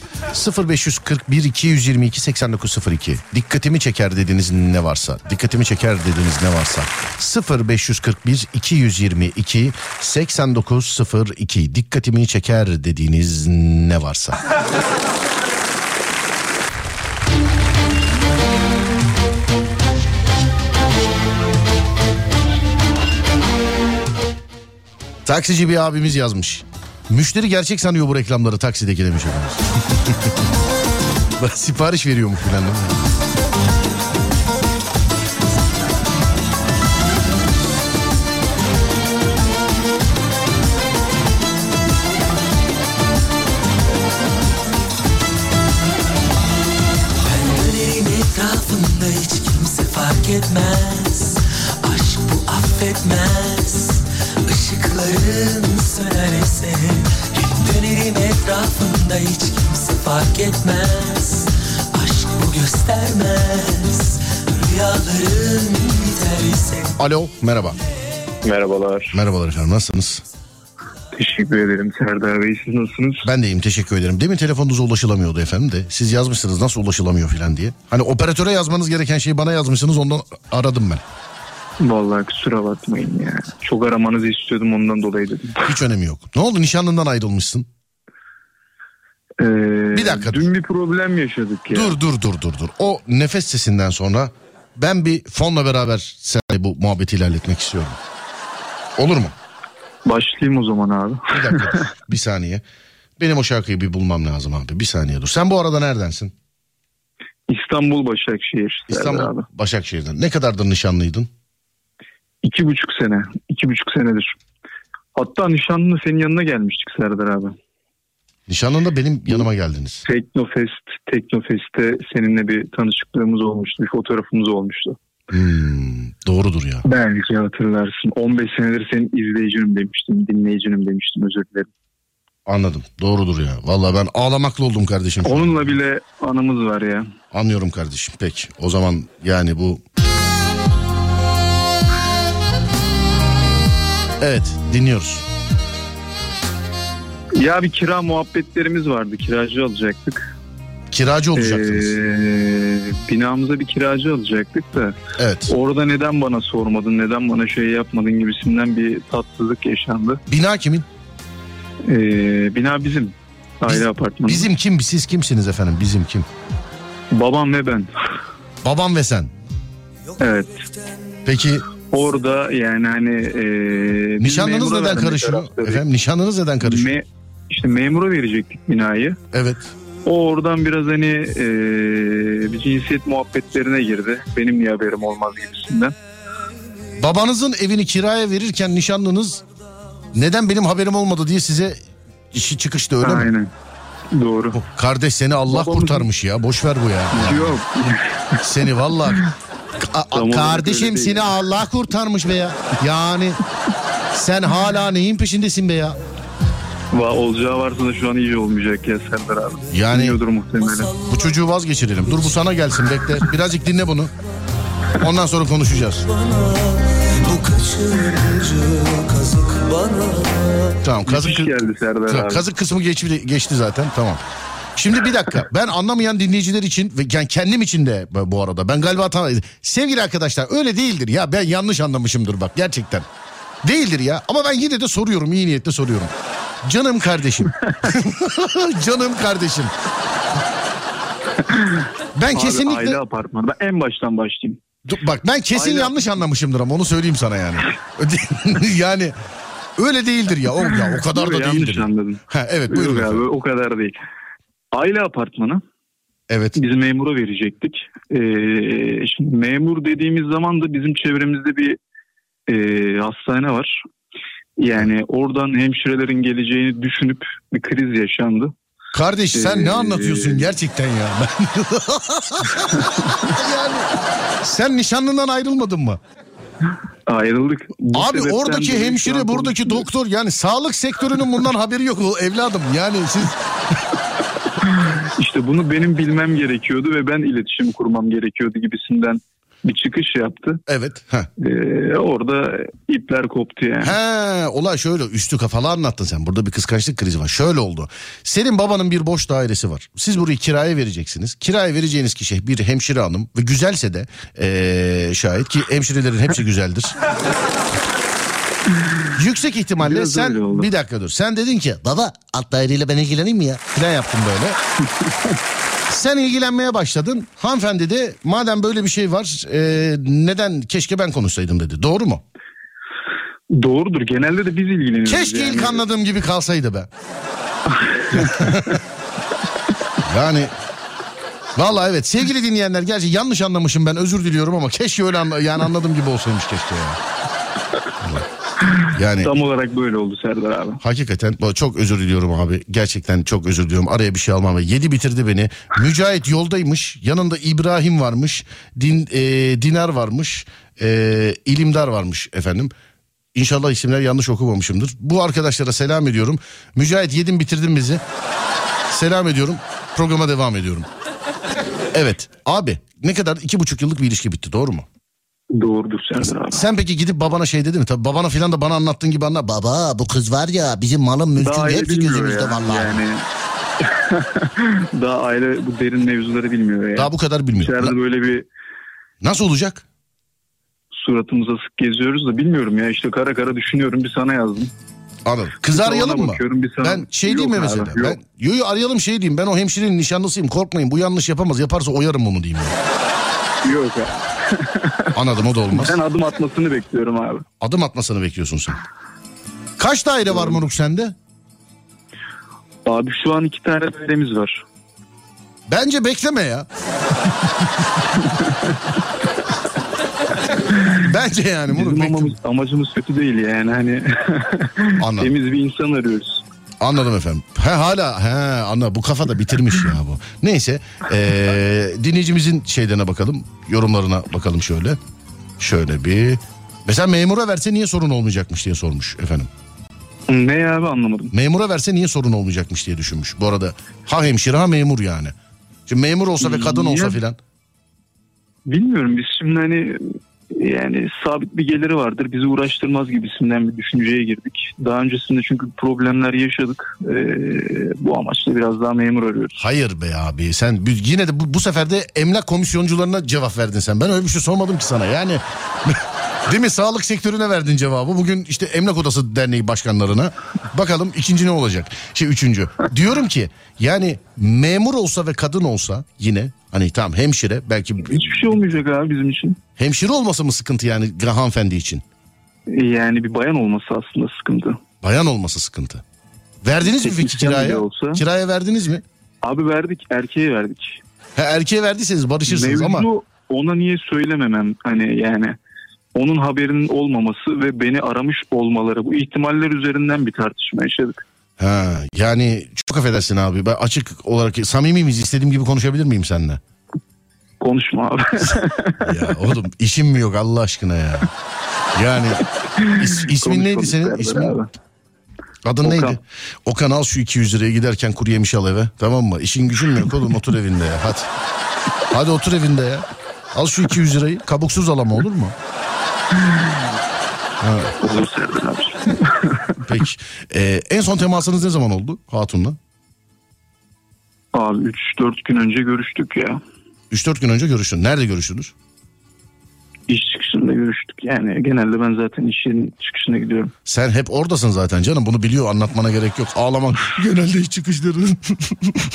0541 222 8902. Dikkatimi çeker dediğiniz ne varsa. Dikkatimi çeker dediğiniz ne varsa. 0541 222 8902. Dikkatimi çeker dediğiniz ne varsa. Taksici bir abimiz yazmış. Müşteri gerçek sanıyor bu reklamları taksideki demiş efendim. Bak sipariş veriyormuş filan. etmez Aşk bu affetmez Işıkların sönerse Hep dönerim etrafında hiç kimse fark etmez Aşk bu ermez Rüyaların biter ise Alo merhaba. Merhabalar. Merhabalar efendim nasılsınız? Teşekkür ederim Serdar Bey. Siz nasılsınız? Ben de iyiyim teşekkür ederim. Demin telefonunuza ulaşılamıyordu efendim de. Siz yazmışsınız nasıl ulaşılamıyor falan diye. Hani operatöre yazmanız gereken şeyi bana yazmışsınız ondan aradım ben. Vallahi kusura bakmayın ya. Çok aramanızı istiyordum ondan dolayı dedim. Hiç önemi yok. Ne oldu nişanlından ayrılmışsın? Ee, Bir dakika, Dün bir problem yaşadık ya. Dur dur dur dur dur. O nefes sesinden sonra ben bir fonla beraber seninle bu muhabbeti ilerletmek istiyorum. Olur mu? Başlayayım o zaman abi. Bir dakika bir saniye. Benim o şarkıyı bir bulmam lazım abi. Bir saniye dur. Sen bu arada neredensin? İstanbul Başakşehir. İstanbul Abi. Başakşehir'den. Ne kadardır nişanlıydın? İki buçuk sene. iki buçuk senedir. Hatta nişanlının senin yanına gelmiştik Serdar abi. Nişanlında benim yanıma geldiniz. Teknofest, Teknofest'te seninle bir tanışıklığımız olmuştu. Bir fotoğrafımız olmuştu. Hmm, doğrudur ya. Belki hatırlarsın. 15 senedir senin izleyicinim demiştim, dinleyicinim demiştim özür dilerim. Anladım. Doğrudur ya. Vallahi ben ağlamaklı oldum kardeşim. Onunla bile anımız var ya. Anlıyorum kardeşim. Peki. O zaman yani bu... Evet dinliyoruz. Ya bir kira muhabbetlerimiz vardı. Kiracı alacaktık. Kiracı olacaktınız. Ee, binamıza bir kiracı alacaktık da Evet. orada neden bana sormadın, neden bana şey yapmadın gibisinden bir tatsızlık yaşandı. Bina kimin? Ee, bina bizim. Aile Biz- apartmanı. Bizim kim? Siz kimsiniz efendim? Bizim kim? Babam ve ben. Babam ve sen. Evet. Peki Orada yani hani... E, nişanlınız neden karışıyor? Efendim nişanlınız neden karışıyor? Me, işte memura verecektik binayı. Evet. O oradan biraz hani e, bir cinsiyet muhabbetlerine girdi. Benim niye haberim olmaz gibisinden. Babanızın evini kiraya verirken nişanlınız neden benim haberim olmadı diye size işi çıkıştı öyle mi? Aynen. Doğru. Kardeş seni Allah Babamızın- kurtarmış ya. Boş ver bu ya. Yok. Seni vallahi Kardeşim seni Allah kurtarmış be ya. Yani sen hala neyin peşindesin be ya? Va, olacağı varsa da şu an iyice olmayacak ya Serdar abi. Yani- Dinliyordur muhtemelen. Bu çocuğu vazgeçirelim. Dur bu sana gelsin bekle. Birazcık dinle bunu. Ondan sonra konuşacağız. Bu kazık bana Tamam kazık, geldi Serdar Tamam, abi. kazık kısmı geçti, geçti zaten tamam. Şimdi bir dakika ben anlamayan dinleyiciler için ve yani kendim için de bu- arada ben galiba tam sevgili arkadaşlar öyle değildir ya ben yanlış anlamışımdır bak gerçekten. Değildir ya ama ben yine de soruyorum iyi niyetle soruyorum. Canım kardeşim. Canım kardeşim. Ben Abi, kesinlikle Aile apartmanı. Ben en baştan başlayayım. Dur, bak ben kesin Aile- yanlış anlamışımdır ama onu söyleyeyim sana yani. yani öyle değildir ya. O ya o kadar Yok, da yanlış değildir. anladın. Ha, evet buyurun Yok abi, o kadar değil. Aile apartmanı. Evet. Biz memura verecektik. Ee, şimdi memur dediğimiz zaman da bizim çevremizde bir e, hastane var. Yani oradan hemşirelerin geleceğini düşünüp bir kriz yaşandı. Kardeş sen ne Ee, anlatıyorsun gerçekten ya? Yani sen nişanlından ayrılmadın mı? Ayrıldık. Bu Abi oradaki hemşire buradaki doktor yani sağlık sektörünün bundan haberi yok evladım. Yani siz İşte bunu benim bilmem gerekiyordu ve ben iletişim kurmam gerekiyordu gibisinden bir çıkış yaptı. evet. Heh. Ee, orada ipler koptu yani. He, olay şöyle üstü kafalı anlattın sen. Burada bir kıskançlık krizi var. Şöyle oldu. Senin babanın bir boş dairesi var. Siz burayı kiraya vereceksiniz. Kiraya vereceğiniz kişi bir hemşire hanım ve güzelse de eee, şayet ki hemşirelerin hepsi güzeldir. Yüksek ihtimalle Biraz sen bir dakika dur. Sen dedin ki baba alt daireyle ben ilgileneyim mi ya? Plan yaptın böyle. Sen ilgilenmeye başladın. Hanımefendi de madem böyle bir şey var eee, neden keşke ben konuşsaydım dedi. Doğru mu? Doğrudur. Genelde de biz ilgileniyoruz. Keşke yani. ilk anladığım gibi kalsaydı be. yani Vallahi evet sevgili dinleyenler gerçi yanlış anlamışım ben özür diliyorum ama keşke öyle anla- yani anladığım gibi olsaymış keşke ya. Yani Tam olarak böyle oldu Serdar abi. hakikaten çok özür diliyorum abi. Gerçekten çok özür diliyorum. Araya bir şey almam. Yedi bitirdi beni. Mücahit yoldaymış. Yanında İbrahim varmış. Din, e, Dinar varmış. E, İlimdar varmış efendim. İnşallah isimler yanlış okumamışımdır. Bu arkadaşlara selam ediyorum. Mücahit yedin bitirdin bizi. Selam ediyorum. Programa devam ediyorum. Evet abi ne kadar iki buçuk yıllık bir ilişki bitti doğru mu? Doğrudur Serdar abi. Sen peki gidip babana şey dedin mi? Tabii babana filan da bana anlattığın gibi anla. Baba bu kız var ya bizim malın mülkün hepsi gözümüzde ya. vallahi. Yani daha aile bu derin mevzuları bilmiyor ya. Daha bu kadar bilmiyor. İçeride böyle bir Nasıl olacak? suratımıza sık geziyoruz da bilmiyorum ya işte kara kara düşünüyorum bir sana yazdım. Anladım. Kızı Bir arayalım mı? bir sana- Ben şey Yok diyeyim mi abi, mesela? yok. Ben, yo yo arayalım şey diyeyim. Ben o hemşirenin nişanlısıyım. Korkmayın bu yanlış yapamaz. Yaparsa oyarım onu diyeyim. ya. Yok ya. Anladım o da olmaz. Ben adım atmasını bekliyorum abi. Adım atmasını bekliyorsun sen. Kaç daire var moruk sende? Abi şu an iki tane dairemiz var. Bence bekleme ya. Bence yani Bizim amacımız kötü değil yani hani Anladım. temiz bir insan arıyoruz. Anladım efendim. He hala he anla bu kafa da bitirmiş ya bu. Neyse ee, dinleyicimizin şeylerine bakalım. Yorumlarına bakalım şöyle. Şöyle bir. Mesela memura verse niye sorun olmayacakmış diye sormuş efendim. Ne abi anlamadım. Memura verse niye sorun olmayacakmış diye düşünmüş. Bu arada ha hemşire ha memur yani. Şimdi memur olsa ve kadın olsa filan. Bilmiyorum biz şimdi hani yani sabit bir geliri vardır bizi uğraştırmaz gibisinden bir düşünceye girdik. Daha öncesinde çünkü problemler yaşadık. Ee, bu amaçla biraz daha memur arıyoruz. Hayır be abi sen yine de bu, bu sefer de emlak komisyoncularına cevap verdin sen. Ben öyle bir şey sormadım ki sana yani. Değil mi? Sağlık sektörüne verdin cevabı. Bugün işte Emlak Odası Derneği başkanlarına. Bakalım ikinci ne olacak? Şey üçüncü. Diyorum ki yani memur olsa ve kadın olsa yine hani tamam hemşire belki Hiçbir şey olmayacak abi bizim için. hemşire olması mı sıkıntı yani hanımefendi için? Yani bir bayan olması aslında sıkıntı. Bayan olması sıkıntı. Verdiniz mi peki kiraya? olsa. Kiraya verdiniz mi? Abi verdik erkeğe verdik. Ha, erkeğe verdiyseniz barışırsınız Mevzu ama ona niye söylememem hani yani onun haberinin olmaması ve beni aramış olmaları bu ihtimaller üzerinden bir tartışma yaşadık. Ha, yani çok affedersin abi. Ben açık olarak samimi miyiz? İstediğim gibi konuşabilir miyim seninle? Konuşma abi. Ya oğlum işim mi yok Allah aşkına ya? Yani is- ismin Konuş, neydi konuş senin? İsmin, abi. adın Okan. neydi? Okan al şu 200 liraya giderken kuru yemiş al eve. Tamam mı? İşin gücün mü yok oğlum otur evinde ya hadi. Hadi otur evinde ya. Al şu 200 lirayı kabuksuz al ama olur mu? Olur Serdar abi. Peki. Ee, en son temasınız ne zaman oldu Hatun'la? Abi 3-4 gün önce görüştük ya. 3-4 gün önce görüştün. Nerede görüştünüz? İş çıkışında görüştük. Yani genelde ben zaten işin çıkışına gidiyorum. Sen hep oradasın zaten canım. Bunu biliyor anlatmana gerek yok. Ağlamak genelde iş çıkışları.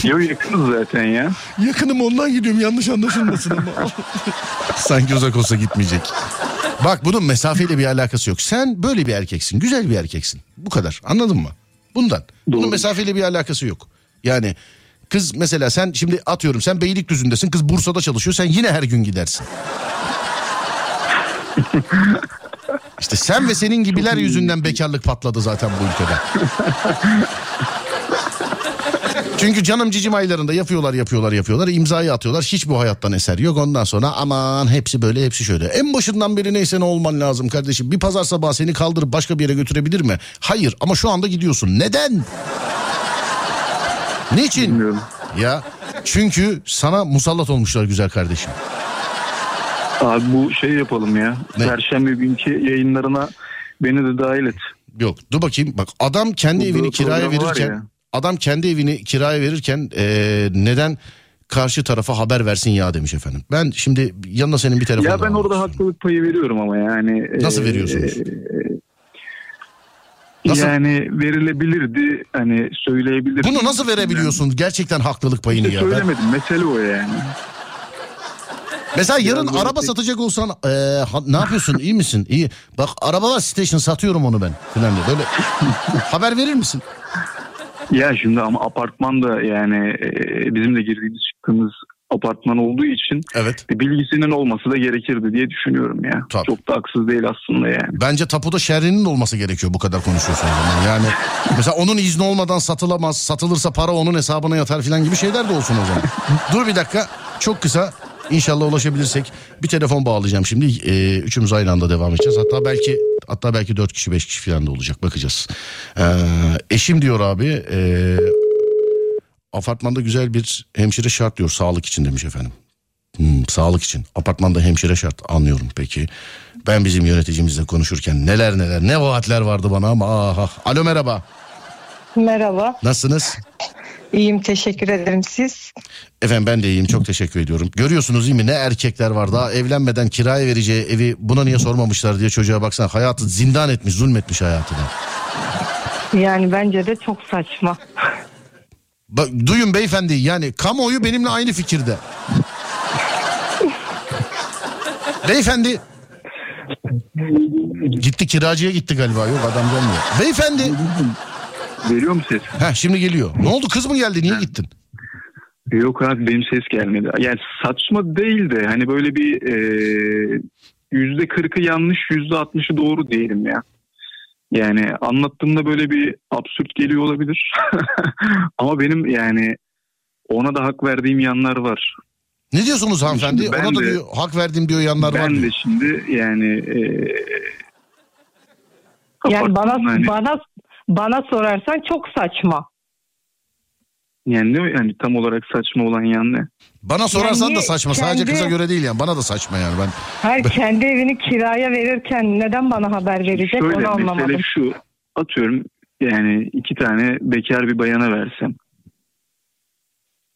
Yo yakınız zaten ya. Yakınım ondan gidiyorum yanlış anlaşılmasın ama. Sanki uzak olsa gitmeyecek. Bak bunun mesafeyle bir alakası yok. Sen böyle bir erkeksin. Güzel bir erkeksin. Bu kadar. Anladın mı? Bundan. Bunun Doğru. mesafeyle bir alakası yok. Yani kız mesela sen şimdi atıyorum sen Beylikdüzü'ndesin. Kız Bursa'da çalışıyor. Sen yine her gün gidersin. İşte sen ve senin gibiler yüzünden bekarlık patladı zaten bu ülkede. Çünkü canım cicim aylarında yapıyorlar yapıyorlar yapıyorlar imzayı atıyorlar hiç bu hayattan eser yok ondan sonra aman hepsi böyle hepsi şöyle. En başından beri neyse ne olman lazım kardeşim bir pazar sabahı seni kaldırıp başka bir yere götürebilir mi? Hayır ama şu anda gidiyorsun neden? Niçin? Bilmiyorum. Ya çünkü sana musallat olmuşlar güzel kardeşim. Abi bu şey yapalım ya. Ne? Perşembe günkü yayınlarına beni de dahil et. Yok dur bakayım bak adam kendi Bu evini kiraya verirken. Adam kendi evini kiraya verirken eee, neden karşı tarafa haber versin ya demiş efendim. Ben şimdi yanına senin bir telefon Ya ben orada haklılık payı veriyorum ama yani. Nasıl e, veriyorsunuz? e, Nasıl? Yani verilebilirdi hani söyleyebilirdim. Bunu nasıl verebiliyorsun gerçekten haklılık payını İşte ya? Ben- söylemedim mesele o yani. mesela yarın böyle araba tek- satacak olsan eee, ha- ne yapıyorsun iyi misin? İyi. Bak araba var station satıyorum onu ben falan diye. Böyle haber verir misin? Ya şimdi ama apartman da yani e, bizim de girdiğimiz çıktığımız apartman olduğu için Evet. bilgisinin olması da gerekirdi diye düşünüyorum ya. Tabii. Çok da haksız değil aslında yani. Bence tapuda şerrinin olması gerekiyor bu kadar konuşuyorsun o zaman. Yani mesela onun izni olmadan satılamaz. Satılırsa para onun hesabına yatar falan gibi şeyler de olsun o zaman. Dur bir dakika. Çok kısa. İnşallah ulaşabilirsek bir telefon bağlayacağım şimdi. Ee, üçümüz aynı anda devam edeceğiz. Hatta belki hatta belki dört kişi beş kişi falan da olacak. Bakacağız. Ee, eşim diyor abi. ee, apartmanda güzel bir hemşire şart diyor sağlık için demiş efendim. Hmm, sağlık için. Apartmanda hemşire şart anlıyorum peki. Ben bizim yöneticimizle konuşurken neler neler ne vaatler vardı bana ama aha. Alo merhaba. Merhaba. Nasılsınız? İyiyim teşekkür ederim siz. Efendim ben de iyiyim çok teşekkür ediyorum. Görüyorsunuz değil mi ne erkekler var daha evlenmeden kiraya vereceği evi buna niye sormamışlar diye çocuğa baksana hayatı zindan etmiş zulmetmiş hayatını. Yani bence de çok saçma. Bak, duyun beyefendi yani kamuoyu benimle aynı fikirde. beyefendi gitti kiracıya gitti galiba yok adam gelmiyor. Beyefendi Veriyor mu ses? ha şimdi geliyor. Ne oldu kız mı geldi niye gittin? Yok abi benim ses gelmedi. Yani saçma değil de hani böyle bir e, yüzde kırkı yanlış yüzde altmışı doğru diyelim ya. Yani anlattığımda böyle bir absürt geliyor olabilir. Ama benim yani ona da hak verdiğim yanlar var. Ne diyorsunuz hanımefendi? Şimdi ben Ona da de- diyor, hak verdim diyor yanlar var ben diyor. de şimdi yani e, Yani bana hani- bana bana sorarsan çok saçma. yani ne yani tam olarak saçma olan yan ne? Bana sorarsan Yani da saçma. Sadece kendi- kıza göre değil yani. Bana da saçma yani. Ben Her kendi evini kiraya verirken neden bana haber verecek Şöyle onu anlamadım. mesele şu atıyorum yani iki tane bekar bir bayana versem.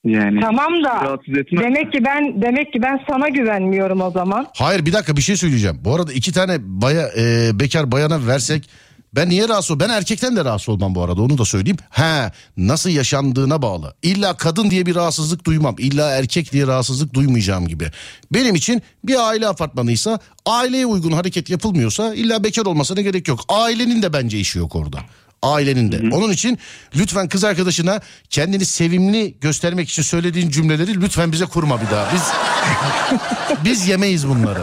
Yani Tamam da demek ki ben demek ki ben sana güvenmiyorum o zaman. Hayır bir dakika bir şey söyleyeceğim. Bu arada iki tane baya, e, bekar bayana versek ben niye rahatsız ol? Ben erkekten de rahatsız olmam bu arada onu da söyleyeyim. He nasıl yaşandığına bağlı. İlla kadın diye bir rahatsızlık duymam. İlla erkek diye rahatsızlık duymayacağım gibi. Benim için bir aile apartmanıysa aileye uygun hareket yapılmıyorsa illa bekar olmasına gerek yok. Ailenin de bence işi yok orada. Ailenin de. Onun için lütfen kız arkadaşına kendini sevimli göstermek için söylediğin cümleleri lütfen bize kurma bir daha. Biz biz yemeyiz bunları.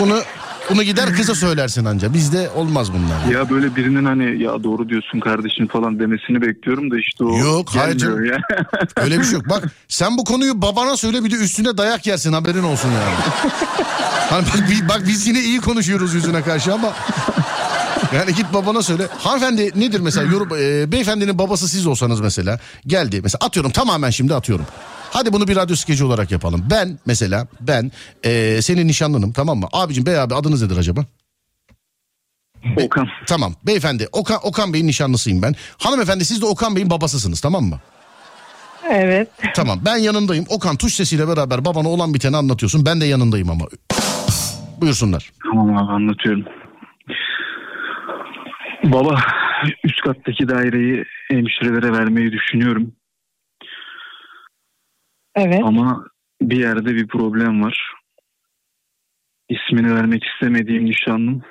Bunu bunu gider kıza söylersin anca. Bizde olmaz bunlar. Ya böyle birinin hani ya doğru diyorsun kardeşim falan demesini bekliyorum da işte o Yok, hayır ya. Öyle bir şey yok. Bak sen bu konuyu babana söyle bir de üstüne dayak yersin haberin olsun yani. Hani bak, bak biz yine iyi konuşuyoruz yüzüne karşı ama yani git babana söyle. Hanımefendi nedir mesela yorum, e, beyefendinin babası siz olsanız mesela geldi. Mesela atıyorum tamamen şimdi atıyorum. Hadi bunu bir radyo skeci olarak yapalım. Ben mesela ben e, senin nişanlınım tamam mı? Abicim bey abi adınız nedir acaba? Okan. Tamam beyefendi Okan, Okan Bey'in nişanlısıyım ben. Hanımefendi siz de Okan Bey'in babasısınız tamam mı? Evet. Tamam ben yanındayım. Okan tuş sesiyle beraber babana olan biteni anlatıyorsun. Ben de yanındayım ama. Buyursunlar. Tamam abi anlatıyorum. Baba üst kattaki daireyi hemşirelere vermeyi düşünüyorum. Evet. Ama bir yerde bir problem var. İsmini vermek istemediğim nişanlım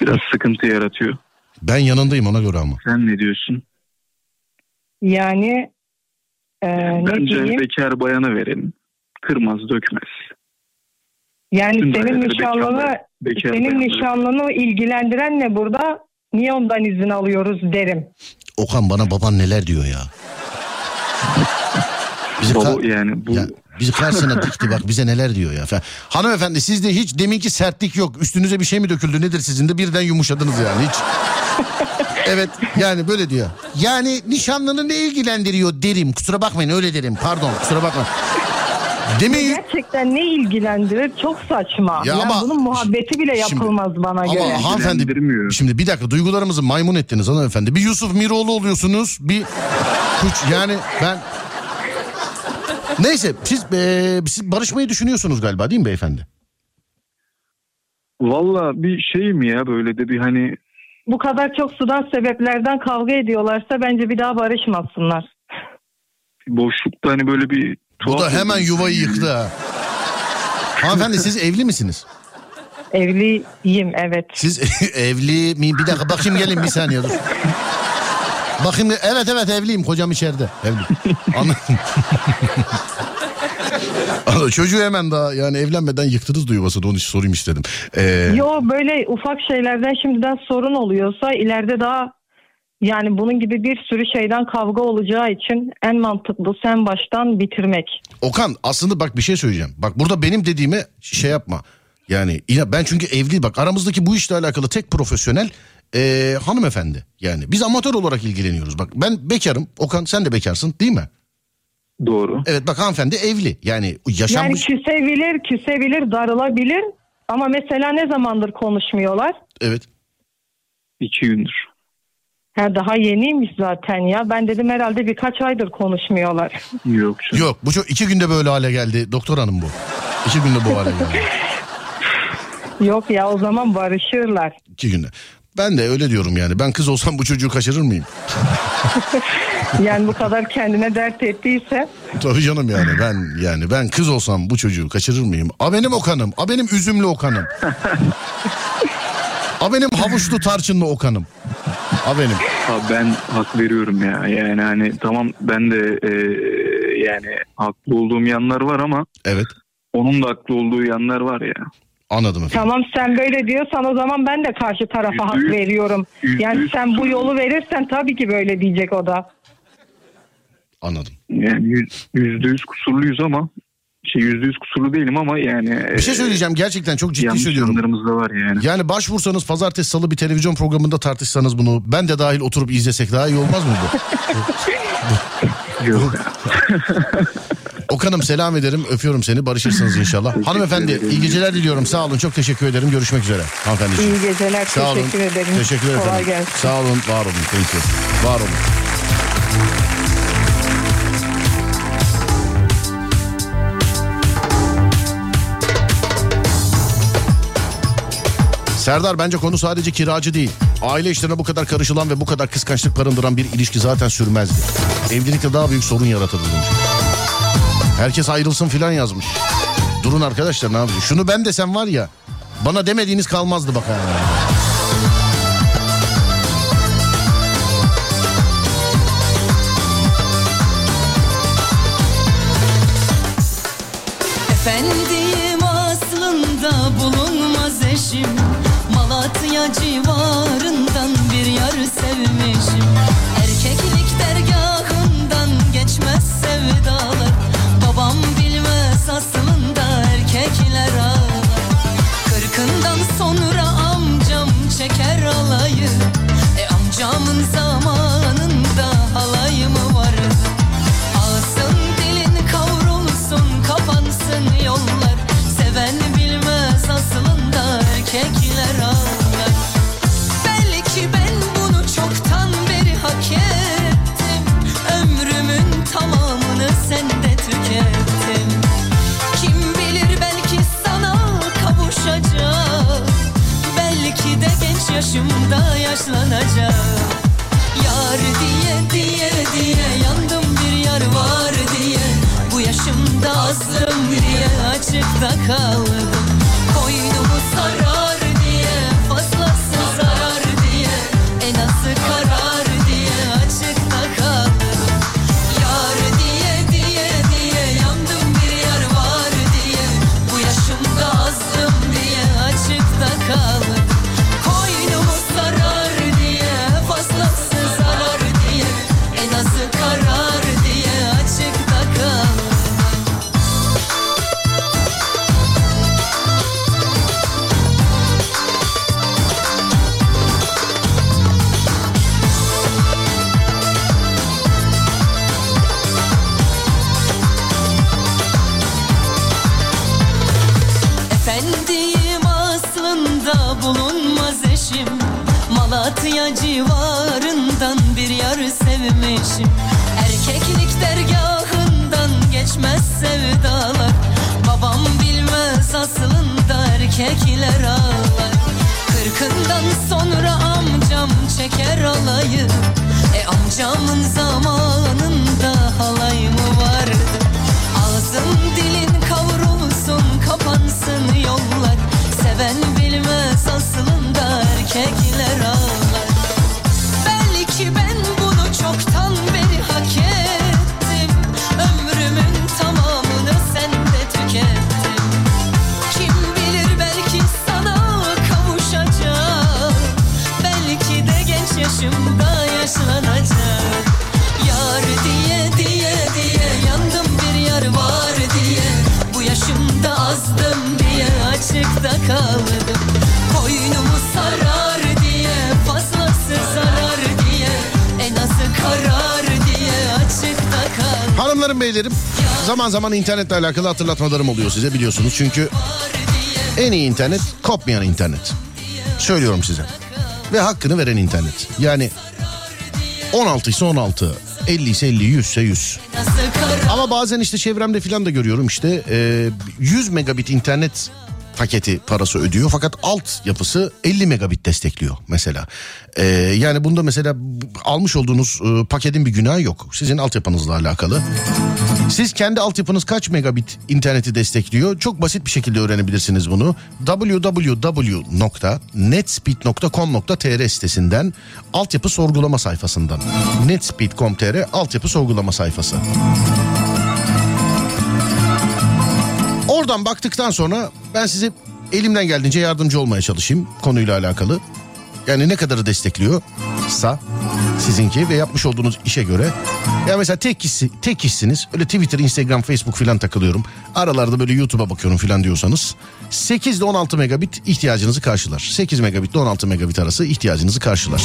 biraz sıkıntı yaratıyor. Ben yanındayım ona göre ama. Sen ne diyorsun? Yani e, ne Bence diyeyim? bekar bayana verelim. Kırmaz dökmez. Yani Tüm senin nişanlını bekar- bekar senin bayanları- nişanlını ilgilendiren ne burada? Niye ondan izin alıyoruz derim. Okan bana baban neler diyor ya. Bizi, Baba ka- yani bu ya, bizi karşısına dikti bak bize neler diyor ya. Falan. Hanımefendi sizde hiç deminki sertlik yok. Üstünüze bir şey mi döküldü nedir sizin de birden yumuşadınız yani hiç. evet yani böyle diyor. Yani nişanlını ne ilgilendiriyor derim. Kusura bakmayın öyle derim. Pardon kusura bakmayın. Demin Gerçekten ne ilgilendirir? Çok saçma. Ya Ya ama- bunun muhabbeti bile Şimdi- yapılmaz bana Ama göre. hanımefendi İlgilendirmiyor. şimdi bir dakika duygularımızı maymun ettiniz hanımefendi. Bir Yusuf Miroğlu oluyorsunuz. Bir kuş yani ben Neyse siz, eee, siz barışmayı düşünüyorsunuz galiba değil mi beyefendi? valla bir şey mi ya böyle de bir hani Bu kadar çok sudan sebeplerden kavga ediyorlarsa bence bir daha barışmasınlar. boşlukta hani böyle bir Bu da tuhaf hemen oldu. yuvayı yıktı ha. Hanımefendi siz evli misiniz? Evliyim evet. Siz evli mi? Bir dakika bakayım gelin bir saniye dur. Bakayım evet evet evliyim kocam içeride. Evli. Anladım. Çocuğu hemen daha yani evlenmeden yıktınız da yuvasını onu sorayım istedim. Ee, Yo böyle ufak şeylerden şimdiden sorun oluyorsa ileride daha yani bunun gibi bir sürü şeyden kavga olacağı için en mantıklı sen baştan bitirmek. Okan aslında bak bir şey söyleyeceğim. Bak burada benim dediğime şey yapma. Yani ben çünkü evli bak aramızdaki bu işle alakalı tek profesyonel ee, hanımefendi. Yani biz amatör olarak ilgileniyoruz. Bak ben bekarım. Okan sen de bekarsın değil mi? Doğru. Evet bak hanımefendi evli. Yani Yani yaşanmış. küsebilir, küsebilir, darılabilir. Ama mesela ne zamandır konuşmuyorlar? Evet. İki gündür. Ha, daha yeniymiş zaten ya. Ben dedim herhalde birkaç aydır konuşmuyorlar. Yok canım. Yok bu çok iki günde böyle hale geldi. Doktor hanım bu. İki günde bu hale geldi. Yok ya o zaman barışırlar. İki günde. Ben de öyle diyorum yani. Ben kız olsam bu çocuğu kaçırır mıyım? Yani bu kadar kendine dert ettiyse. Tabii canım yani ben yani ben kız olsam bu çocuğu kaçırır mıyım? A benim Okan'ım. A benim üzümlü Okan'ım. A benim havuçlu tarçınlı Okan'ım. A benim. Abi ben hak veriyorum ya. Yani hani tamam ben de e, yani haklı olduğum yanlar var ama Evet onun da haklı olduğu yanlar var ya. Anladım efendim. Tamam sen böyle diyorsan o zaman ben de karşı tarafa hak veriyorum. Yani sen bu yolu verirsen tabii ki böyle diyecek o da. Anladım. Yani yüz- yüzde yüz kusurluyuz ama şey yüzde yüz kusurlu değilim ama yani Bir şey söyleyeceğim gerçekten çok ciddi söylüyorum. da var yani. Yani başvursanız pazartesi salı bir televizyon programında tartışsanız bunu ben de dahil oturup izlesek daha iyi olmaz mı bu? Yok. Okan'ım selam ederim öpüyorum seni barışırsınız inşallah. Hanımefendi ederim. iyi geceler diliyorum sağ olun çok teşekkür ederim görüşmek üzere hanımefendiciğim. İyi geceler. Sağ olun. Teşekkür ederim. Teşekkürler Kolay efendim. gelsin. Sağ olun, var olun. Thank you. Var olun. Serdar bence konu sadece kiracı değil. Aile işlerine bu kadar karışılan ve bu kadar kıskançlık barındıran bir ilişki zaten sürmezdi. Evlilikte daha büyük sorun yaratırdı demiş. Herkes ayrılsın filan yazmış. Durun arkadaşlar ne yapıyor? Şunu ben desem var ya bana demediğiniz kalmazdı bak yani. Efendiyim aslında bulunmaz eşim civarından bir yar sevmişim genç yaşımda yaşlanacağım Yar diye diye diye yandım bir yar var diye. Bu yaşımda azdım diye açıkta kaldım Hanımlarım beylerim zaman zaman internetle alakalı hatırlatmalarım oluyor size biliyorsunuz. Çünkü en iyi internet kopmayan internet. Söylüyorum size. Ve hakkını veren internet. Yani 16 ise 16, 50 ise 50, 100 ise 100. Nasıl kara Ama bazen işte çevremde filan da görüyorum işte e, 100 megabit internet paketi parası ödüyor fakat alt yapısı 50 megabit destekliyor mesela. E, yani bunda mesela almış olduğunuz e, paketin bir günahı yok. Sizin altyapınızla alakalı. Siz kendi altyapınız kaç megabit interneti destekliyor? Çok basit bir şekilde öğrenebilirsiniz bunu. www.netspeed.com.tr sitesinden altyapı sorgulama sayfasından. netspeed.com.tr altyapı sorgulama sayfası. Oradan baktıktan sonra ben size elimden geldiğince yardımcı olmaya çalışayım konuyla alakalı. Yani ne kadarı destekliyorsa sizinki ve yapmış olduğunuz işe göre. Ya mesela tek kişi, tek kişisiniz. Öyle Twitter, Instagram, Facebook filan takılıyorum. Aralarda böyle YouTube'a bakıyorum filan diyorsanız 8 ile 16 megabit ihtiyacınızı karşılar. 8 megabit ile 16 megabit arası ihtiyacınızı karşılar.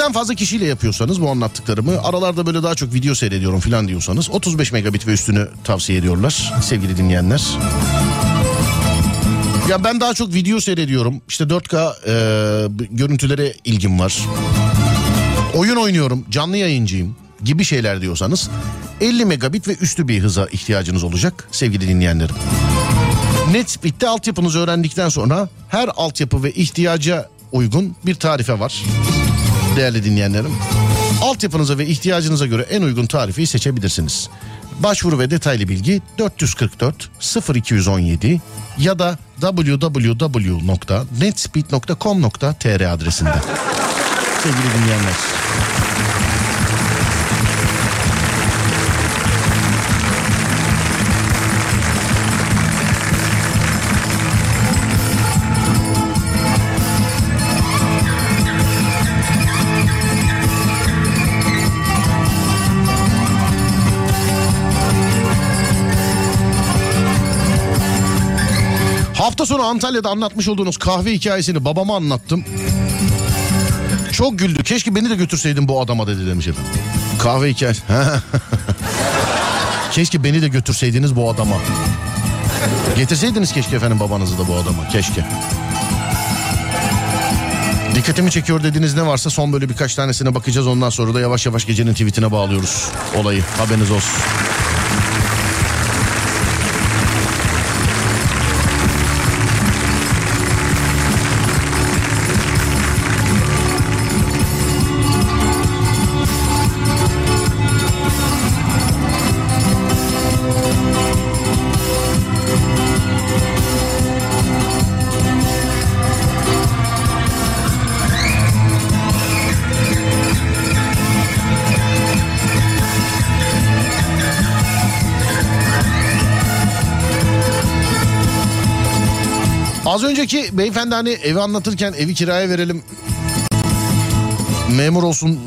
Birden fazla kişiyle yapıyorsanız bu anlattıklarımı aralarda böyle daha çok video seyrediyorum falan diyorsanız 35 megabit ve üstünü tavsiye ediyorlar sevgili dinleyenler. Ya ben daha çok video seyrediyorum. İşte 4K e, görüntülere ilgim var. Oyun oynuyorum, canlı yayıncıyım gibi şeyler diyorsanız 50 megabit ve üstü bir hıza ihtiyacınız olacak sevgili dinleyenlerim. Netspeed'de altyapınızı öğrendikten sonra her altyapı ve ihtiyaca uygun bir tarife var değerli dinleyenlerim. Altyapınıza ve ihtiyacınıza göre en uygun tarifeyi seçebilirsiniz. Başvuru ve detaylı bilgi 444 0217 ya da www.netspeed.com.tr adresinde. Sevgili dinleyenler. Hafta sonu Antalya'da anlatmış olduğunuz kahve hikayesini babama anlattım. Çok güldü. Keşke beni de götürseydin bu adama dedi demiş efendim. Kahve hikayesi. keşke beni de götürseydiniz bu adama. Getirseydiniz keşke efendim babanızı da bu adama. Keşke. Dikkatimi çekiyor dediğiniz ne varsa son böyle birkaç tanesine bakacağız. Ondan sonra da yavaş yavaş gecenin tweetine bağlıyoruz olayı. Haberiniz olsun. Az önceki beyefendi hani evi anlatırken evi kiraya verelim memur olsun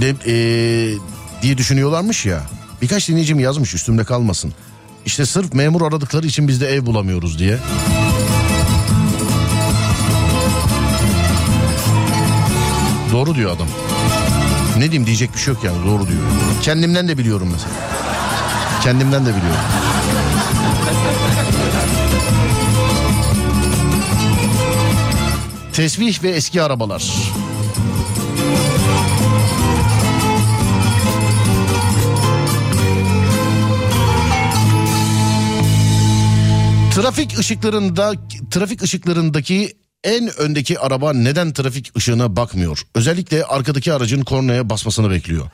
de, eee, diye düşünüyorlarmış ya. Birkaç dinleyicim yazmış üstümde kalmasın. İşte sırf memur aradıkları için biz de ev bulamıyoruz diye. Doğru diyor adam. Ne diyeyim diyecek bir şey yok yani doğru diyor. Kendimden de biliyorum mesela. Kendimden de biliyorum. Tesbih ve eski arabalar. Trafik ışıklarında trafik ışıklarındaki en öndeki araba neden trafik ışığına bakmıyor? Özellikle arkadaki aracın kornaya basmasını bekliyor.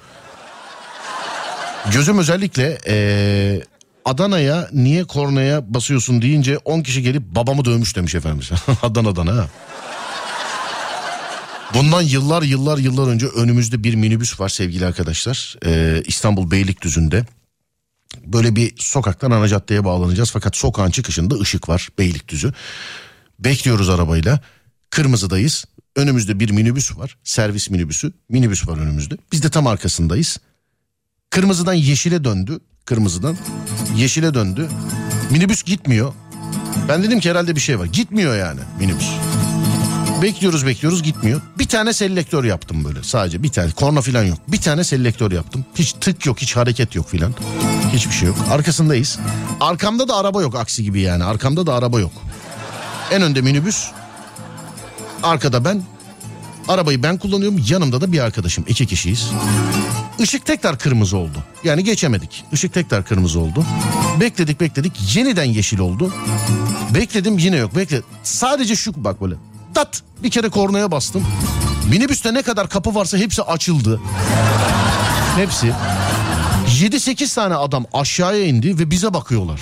Gözüm özellikle eee, Adana'ya niye kornaya basıyorsun deyince 10 kişi gelip babamı dövmüş demiş efendim. Adana'dan ha. Bundan yıllar yıllar yıllar önce önümüzde bir minibüs var sevgili arkadaşlar. Ee, İstanbul Beylikdüzü'nde. Böyle bir sokaktan ana caddeye bağlanacağız. Fakat sokağın çıkışında ışık var Beylikdüzü. Bekliyoruz arabayla. Kırmızıdayız. Önümüzde bir minibüs var. Servis minibüsü. Minibüs var önümüzde. Biz de tam arkasındayız. Kırmızıdan yeşile döndü. Kırmızıdan yeşile döndü. Minibüs gitmiyor. Ben dedim ki herhalde bir şey var. Gitmiyor yani minibüs. Bekliyoruz bekliyoruz gitmiyor. Bir tane selektör yaptım böyle sadece bir tane. Korna falan yok. Bir tane selektör yaptım. Hiç tık yok hiç hareket yok filan. Hiçbir şey yok. Arkasındayız. Arkamda da araba yok aksi gibi yani. Arkamda da araba yok. En önde minibüs. Arkada ben. Arabayı ben kullanıyorum. Yanımda da bir arkadaşım. İki kişiyiz. Işık tekrar kırmızı oldu. Yani geçemedik. Işık tekrar kırmızı oldu. Bekledik bekledik. Yeniden yeşil oldu. Bekledim yine yok. Bekle. Sadece şu bak böyle. Tat bir kere kornaya bastım. Minibüste ne kadar kapı varsa hepsi açıldı. Hepsi. 7-8 tane adam aşağıya indi ve bize bakıyorlar.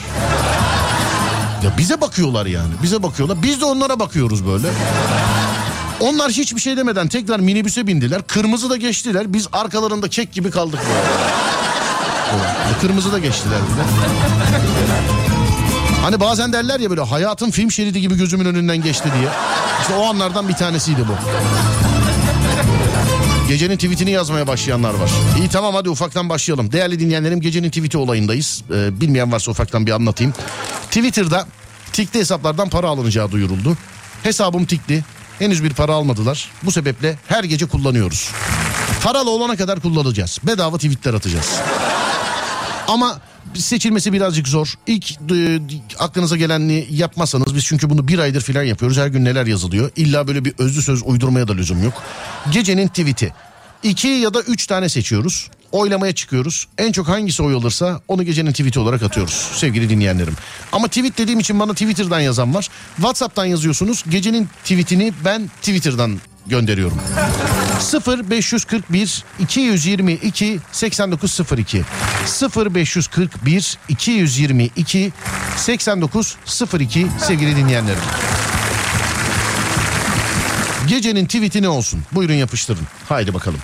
Ya bize bakıyorlar yani. Bize bakıyorlar. Biz de onlara bakıyoruz böyle. Onlar hiçbir şey demeden tekrar minibüse bindiler. Kırmızı da geçtiler. Biz arkalarında kek gibi kaldık Kırmızı da geçtiler bir de. Hani bazen derler ya böyle hayatın film şeridi gibi gözümün önünden geçti diye. İşte o anlardan bir tanesiydi bu. Gecenin tweetini yazmaya başlayanlar var. İyi tamam hadi ufaktan başlayalım. Değerli dinleyenlerim gecenin tweeti olayındayız. Ee, bilmeyen varsa ufaktan bir anlatayım. Twitter'da tikli hesaplardan para alınacağı duyuruldu. Hesabım tikli. Henüz bir para almadılar. Bu sebeple her gece kullanıyoruz. Paralı olana kadar kullanacağız. Bedava tweetler atacağız. Ama seçilmesi birazcık zor. İlk e, aklınıza gelenini yapmazsanız biz çünkü bunu bir aydır falan yapıyoruz. Her gün neler yazılıyor. İlla böyle bir özlü söz uydurmaya da lüzum yok. Gecenin tweet'i. İki ya da üç tane seçiyoruz. Oylamaya çıkıyoruz. En çok hangisi oy alırsa onu gecenin tweet'i olarak atıyoruz sevgili dinleyenlerim. Ama tweet dediğim için bana Twitter'dan yazan var. WhatsApp'tan yazıyorsunuz. Gecenin tweet'ini ben Twitter'dan gönderiyorum. 0 541 222 8902 0 541 222 8902 sevgili dinleyenlerim. Gecenin tweet'i ne olsun? Buyurun yapıştırın. Haydi bakalım.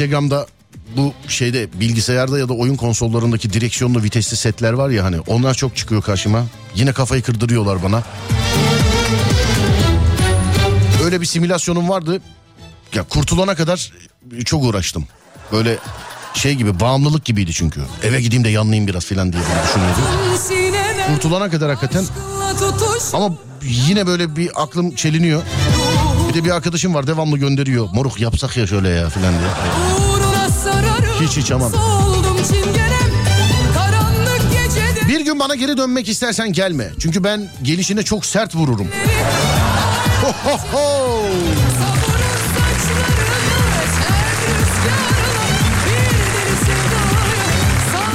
Instagram'da bu şeyde bilgisayarda ya da oyun konsollarındaki direksiyonlu vitesli setler var ya hani onlar çok çıkıyor karşıma. Yine kafayı kırdırıyorlar bana. Öyle bir simülasyonum vardı. Ya kurtulana kadar çok uğraştım. Böyle şey gibi bağımlılık gibiydi çünkü. Eve gideyim de yanlayayım biraz falan diye düşünüyordum. Kurtulana kadar hakikaten ama yine böyle bir aklım çeliniyor. Bir de bir arkadaşım var devamlı gönderiyor. Moruk yapsak ya şöyle ya falan diye. Hiç hiç aman. Bir gün bana geri dönmek istersen gelme. Çünkü ben gelişine çok sert vururum. Ho, ho, ho.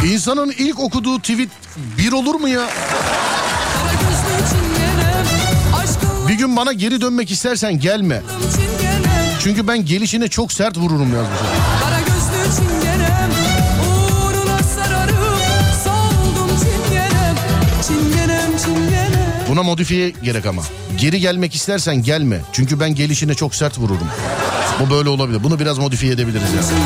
İnsanın ilk okuduğu tweet bir olur mu ya? Bir gün bana geri dönmek istersen gelme. Çünkü ben gelişine çok sert vururum yazmış. Buna modifiye gerek ama. Geri gelmek istersen gelme. Çünkü ben gelişine çok sert vururum. Bu böyle olabilir. Bunu biraz modifiye edebiliriz yani.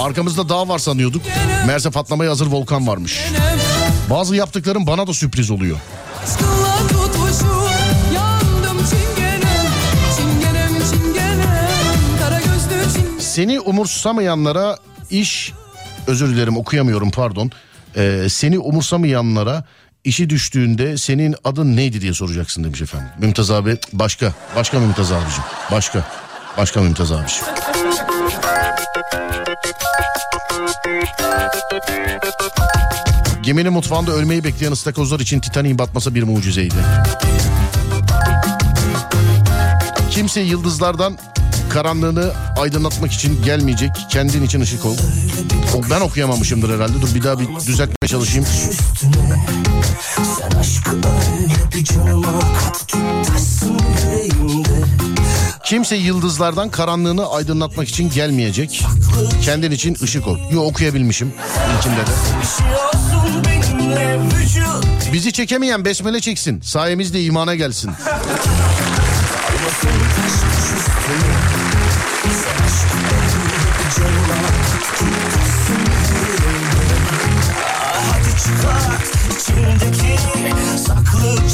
Arkamızda dağ var sanıyorduk. Meğerse patlamaya hazır volkan varmış. çingenem bazı yaptıklarım bana da sürpriz oluyor. Seni umursamayanlara iş özür dilerim okuyamıyorum pardon. Ee, seni umursamayanlara işi düştüğünde senin adın neydi diye soracaksın demiş efendim. Mümtaz abi başka. Başka Mümtaz abicim. Başka. Başka Mümtaz abicim. Geminin mutfağında ölmeyi bekleyen ıstakozlar için Titanik'in batması bir mucizeydi. Kimse yıldızlardan karanlığını aydınlatmak için gelmeyecek. Kendin için ışık ol. Ben okuyamamışımdır herhalde. Dur bir daha bir düzeltmeye çalışayım. Sen aşkı öyle bir canıma kat Kimse yıldızlardan karanlığını aydınlatmak için gelmeyecek. Kendin için ışık ol. Yo okuyabilmişim ilkinde de. Bizi çekemeyen besmele çeksin. Sayemizde imana gelsin.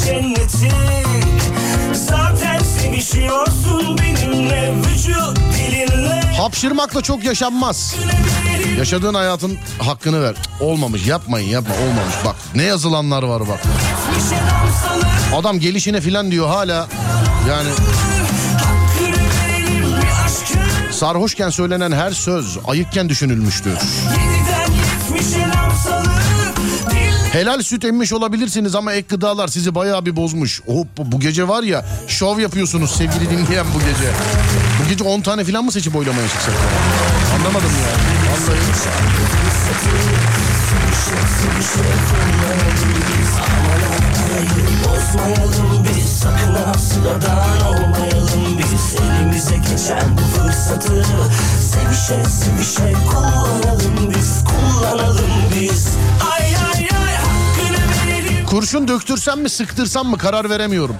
Cenneti Zaten sevişiyorsun Hapşırmakla çok yaşanmaz. Yaşadığın hayatın hakkını ver. Olmamış yapmayın yapma olmamış. Bak ne yazılanlar var bak. Adam gelişine filan diyor hala. Yani sarhoşken söylenen her söz ayıkken düşünülmüştür. Yeniden Helal süt emmiş olabilirsiniz ama ek gıdalar sizi bayağı bir bozmuş. Hop bu gece var ya şov yapıyorsunuz sevgili dinleyen bu gece. Bu gece 10 tane filan mı seçip oylamaya çıksak? Anlamadım ya. Vallahi. Sevişe sevişe kullanalım biz Kullanalım biz Ay Kurşun döktürsem mi sıktırsam mı karar veremiyorum.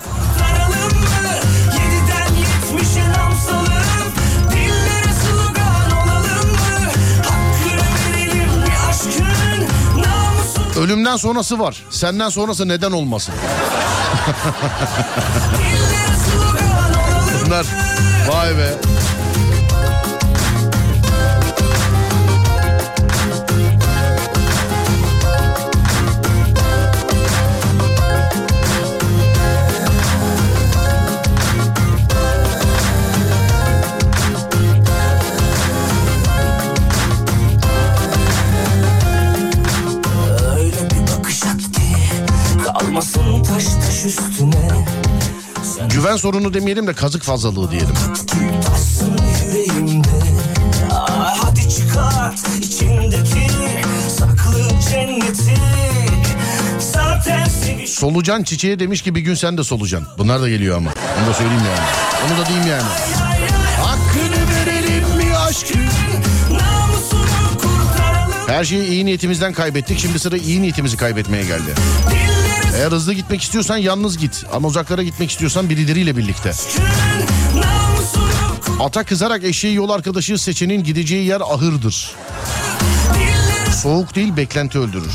Ölümden sonrası var. Senden sonrası neden olmasın? Bunlar vay be. Güven sorunu demeyelim de kazık fazlalığı diyelim. tutarsın yüreğimde Hadi çıkart içindeki saklı cenneti Zaten seviş Solucan çiçeğe demiş ki bir gün sen de solucan. Bunlar da geliyor ama. Onu da söyleyeyim yani. Onu da diyeyim yani. Hakkını verelim mi aşkın? Her şeyi iyi niyetimizden kaybettik. Şimdi sıra iyi niyetimizi kaybetmeye geldi. Eğer hızlı gitmek istiyorsan yalnız git. Ama uzaklara gitmek istiyorsan birileriyle birlikte. Ata kızarak eşeği yol arkadaşı seçenin gideceği yer ahırdır. Soğuk değil beklenti öldürür.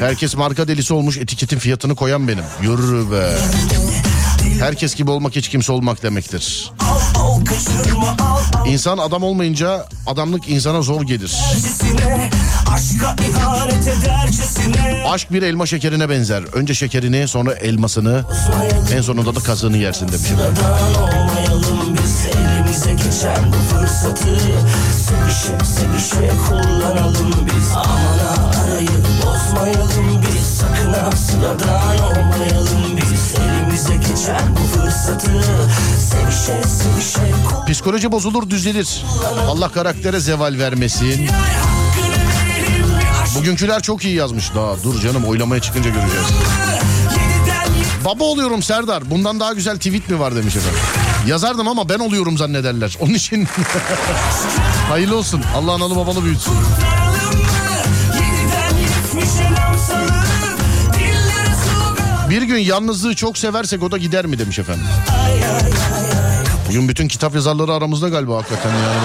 Herkes marka delisi olmuş etiketin fiyatını koyan benim. Yürü be. Herkes gibi olmak hiç kimse olmak demektir. İnsan adam olmayınca adamlık insana zor gelir. Aşk bir elma şekerine benzer. Önce şekerini sonra elmasını en sonunda da kazığını yersin demişim. Biz elimize geçen bu fırsatı Sevişe sevişe kullanalım biz Aman ha arayı bozmayalım biz Sakın ha sıradan olmayalım biz Elimize geçen bu fırsatı Sevişe sevişe Psikoloji bozulur düzelir. Allah karaktere zeval vermesin. Bugünküler çok iyi yazmış. Daha dur canım oylamaya çıkınca göreceğiz. Baba oluyorum Serdar. Bundan daha güzel tweet mi var demiş efendim. Yazardım ama ben oluyorum zannederler. Onun için hayırlı olsun. Allah analı babalı büyütsün. kurtaralım mı? Yeniden Bir gün yalnızlığı çok seversek o da gider mi demiş efendim. Bugün bütün kitap yazarları aramızda galiba hakikaten yani.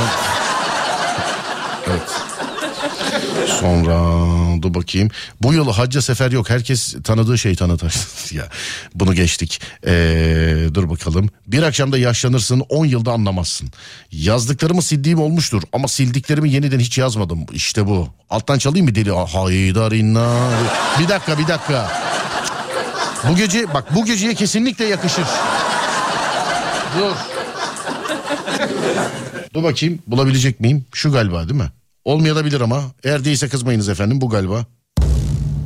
Ben... Evet. Sonra dur bakayım. Bu yıl hacca sefer yok. Herkes tanıdığı şeytanı taşıdı. ya bunu geçtik. Ee, dur bakalım. Bir akşamda yaşlanırsın 10 yılda anlamazsın. Yazdıklarımı sildiğim olmuştur ama sildiklerimi yeniden hiç yazmadım. İşte bu. Alttan çalayım mı deli? Haydarina. Bir dakika bir dakika. Bu gece bak bu geceye kesinlikle yakışır. Dur. Dur bakayım bulabilecek miyim? Şu galiba değil mi? Olmayabilir ama. Eğer değilse kızmayınız efendim bu galiba.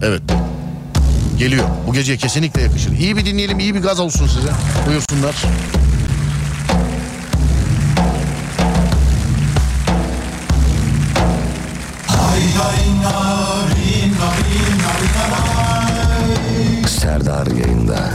Evet. Geliyor. Bu geceye kesinlikle yakışır. İyi bir dinleyelim, iyi bir gaz olsun size. Buyursunlar. Serdar yayında.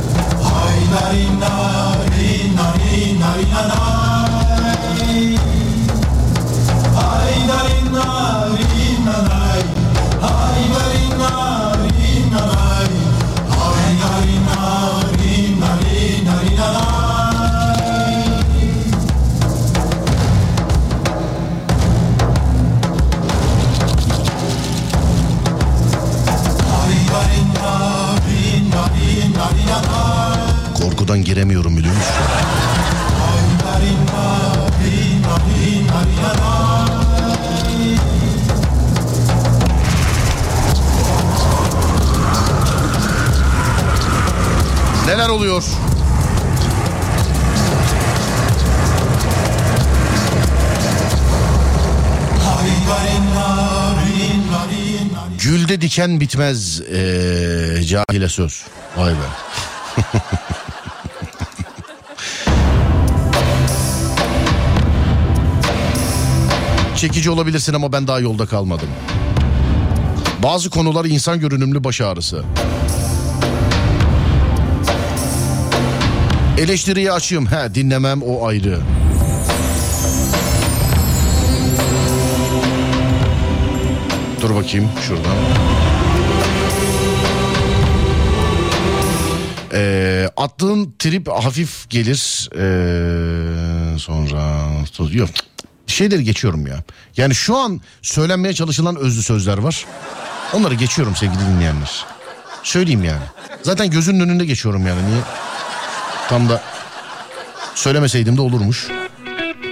Korkudan giremiyorum biliyor musun? Neler oluyor? Gülde diken bitmez ee, cahile söz. Vay be. Çekici olabilirsin ama ben daha yolda kalmadım. Bazı konular insan görünümlü baş ağrısı. Eleştiriye açığım. He dinlemem o ayrı. Dur bakayım şuradan. Ee, attığın trip hafif gelir. Ee, sonra yok şeyleri geçiyorum ya. Yani şu an söylenmeye çalışılan özlü sözler var. Onları geçiyorum sevgili dinleyenler. Söyleyeyim yani. Zaten gözünün önünde geçiyorum yani. Niye? Tam da söylemeseydim de olurmuş.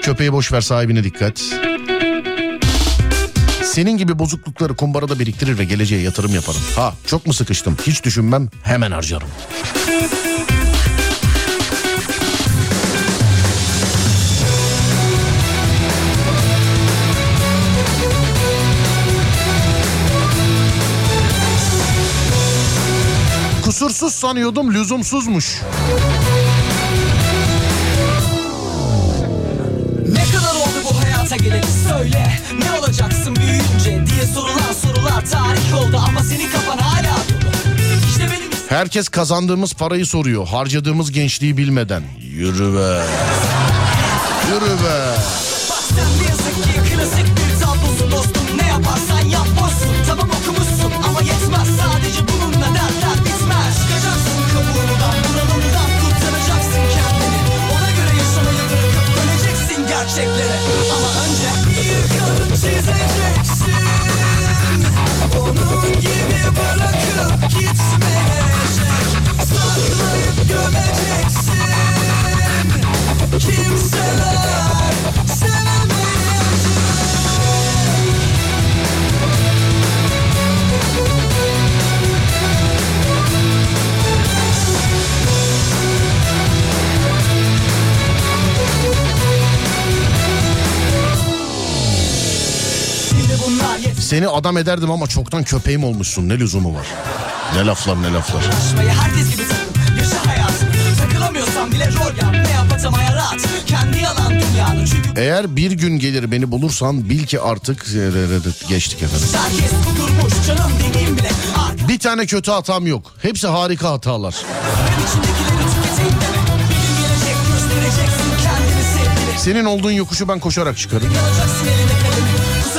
Köpeği boş ver sahibine dikkat. Senin gibi bozuklukları kumbarada biriktirir ve geleceğe yatırım yaparım. Ha çok mu sıkıştım? Hiç düşünmem hemen harcarım. Kusursuz sanıyordum lüzumsuzmuş. Ne kadar oldu bu hayata geleli söyle Ne olacaksın büyüyünce diye sorulan sorular tarih oldu Ama senin kafan hala dolu İşte benim Herkes kazandığımız parayı soruyor. Harcadığımız gençliği bilmeden. Yürü be. Yürü be. Bak sen Seni adam ederdim ama çoktan köpeğim olmuşsun. Ne lüzumu var? Ne laflar ne laflar. herkes gibi takıl Yaşa hayatını Takılamıyorsan bile rol yap Ne yapatamaya rahat Kendi yalan dünyanı Çünkü Eğer bir gün gelir beni bulursan bil ki artık geçtik efendim. herkes kudurmuş Canım demeyeyim bile Bir tane kötü hatam yok. Hepsi harika hatalar. içindekileri tüketeyim deme Bir gün gelecek göstereceksin kendini sevgili Senin olduğun yokuşu ben koşarak çıkarım. Alacaksın eline kalemi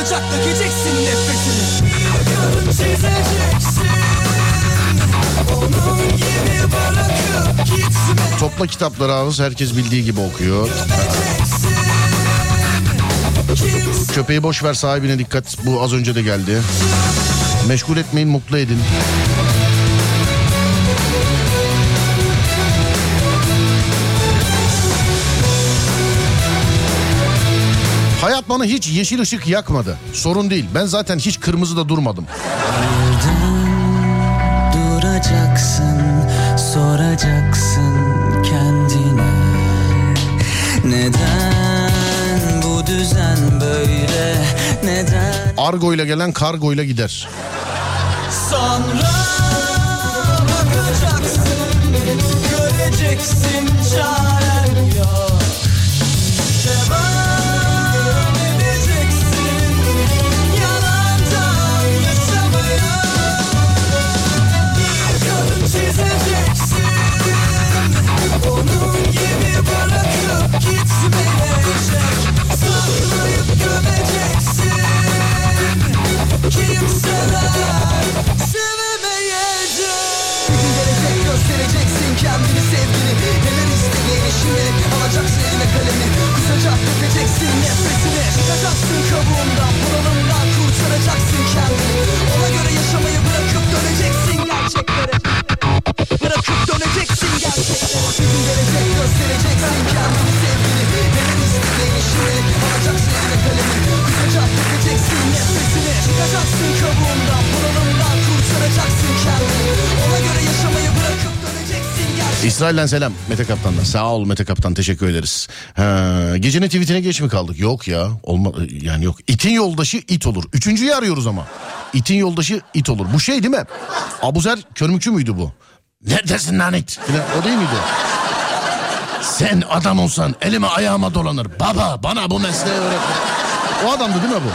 Kusacak dökeceksin nefretini Yakın çizeceksin Onun gibi bırakıp gitme Topla kitapları ağız herkes bildiği gibi okuyor. Köpeği boş ver sahibine dikkat. Bu az önce de geldi. Meşgul etmeyin mutlu edin. Hayat bana hiç yeşil ışık yakmadı. Sorun değil. Ben zaten hiç kırmızıda durmadım. Duracaksın, soracaksın kendine Neden bu düzen böyle, neden Argo ile gelen kargo ile gider. Sonra bakacaksın Göreceksin çaren yok Kimseler sevemeyecek Bir gün gelecek göstereceksin kendini sevgini. Neler istediğini şimdi alacaksın eline kalemi. Kısaca dökeceksin nefesini Çıkacaksın kabuğundan bunalımdan kurtaracaksın kendini. Ona göre yaşamayı bırakıp döneceksin gerçeklere. Bırakıp döneceksin gerçeklere. Bir gün gelecek göstereceksin kendini Kısaca dökeceksin nefesini Çıkacaksın kabuğundan bunalımdan kurtaracaksın kendini Ona göre yaşamayı bırakıp İsrail'den selam Mete Kaptan'dan. Sağ ol Mete Kaptan teşekkür ederiz. Ha, gecenin tweetine geç mi kaldık? Yok ya. Olma, yani yok. İtin yoldaşı it olur. Üçüncüyü arıyoruz ama. İtin yoldaşı it olur. Bu şey değil mi? Abuzer körmükçü müydü bu? Neredesin lan it? O değil miydi? Sen adam olsan elime ayağıma dolanır. Baba bana bu mesleği öğret. O adamdı değil mi bu?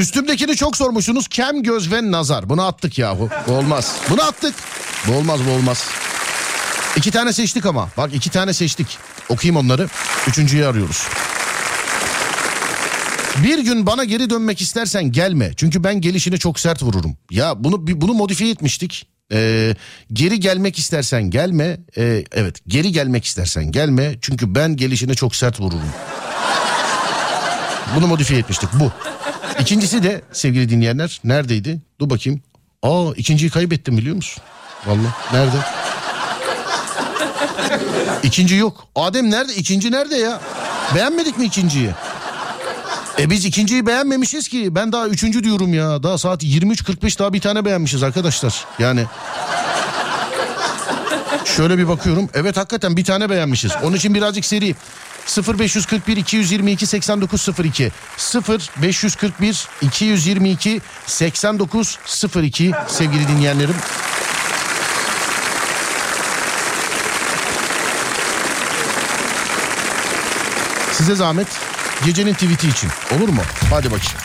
Üstümdekini çok sormuşsunuz. Kem, göz ve nazar. Bunu attık yahu. Bu olmaz. Bunu attık. Bu olmaz bu olmaz. İki tane seçtik ama. Bak iki tane seçtik. Okuyayım onları. Üçüncüyü arıyoruz. Bir gün bana geri dönmek istersen gelme. Çünkü ben gelişine çok sert vururum. Ya bunu bunu modifiye etmiştik. Ee, geri gelmek istersen gelme. Ee, evet geri gelmek istersen gelme. Çünkü ben gelişine çok sert vururum. Bunu modifiye etmiştik bu. İkincisi de sevgili dinleyenler neredeydi? Dur bakayım. Aa ikinciyi kaybettim biliyor musun? Vallahi nerede? İkinci yok. Adem nerede? İkinci nerede ya? Beğenmedik mi ikinciyi? E biz ikinciyi beğenmemişiz ki. Ben daha üçüncü diyorum ya. Daha saat 23.45 daha bir tane beğenmişiz arkadaşlar. Yani Şöyle bir bakıyorum. Evet hakikaten bir tane beğenmişiz. Onun için birazcık seri. 0541 222 8902 0541 222 8902 sevgili dinleyenlerim. Size zahmet gecenin tweet'i için olur mu? Hadi bakayım.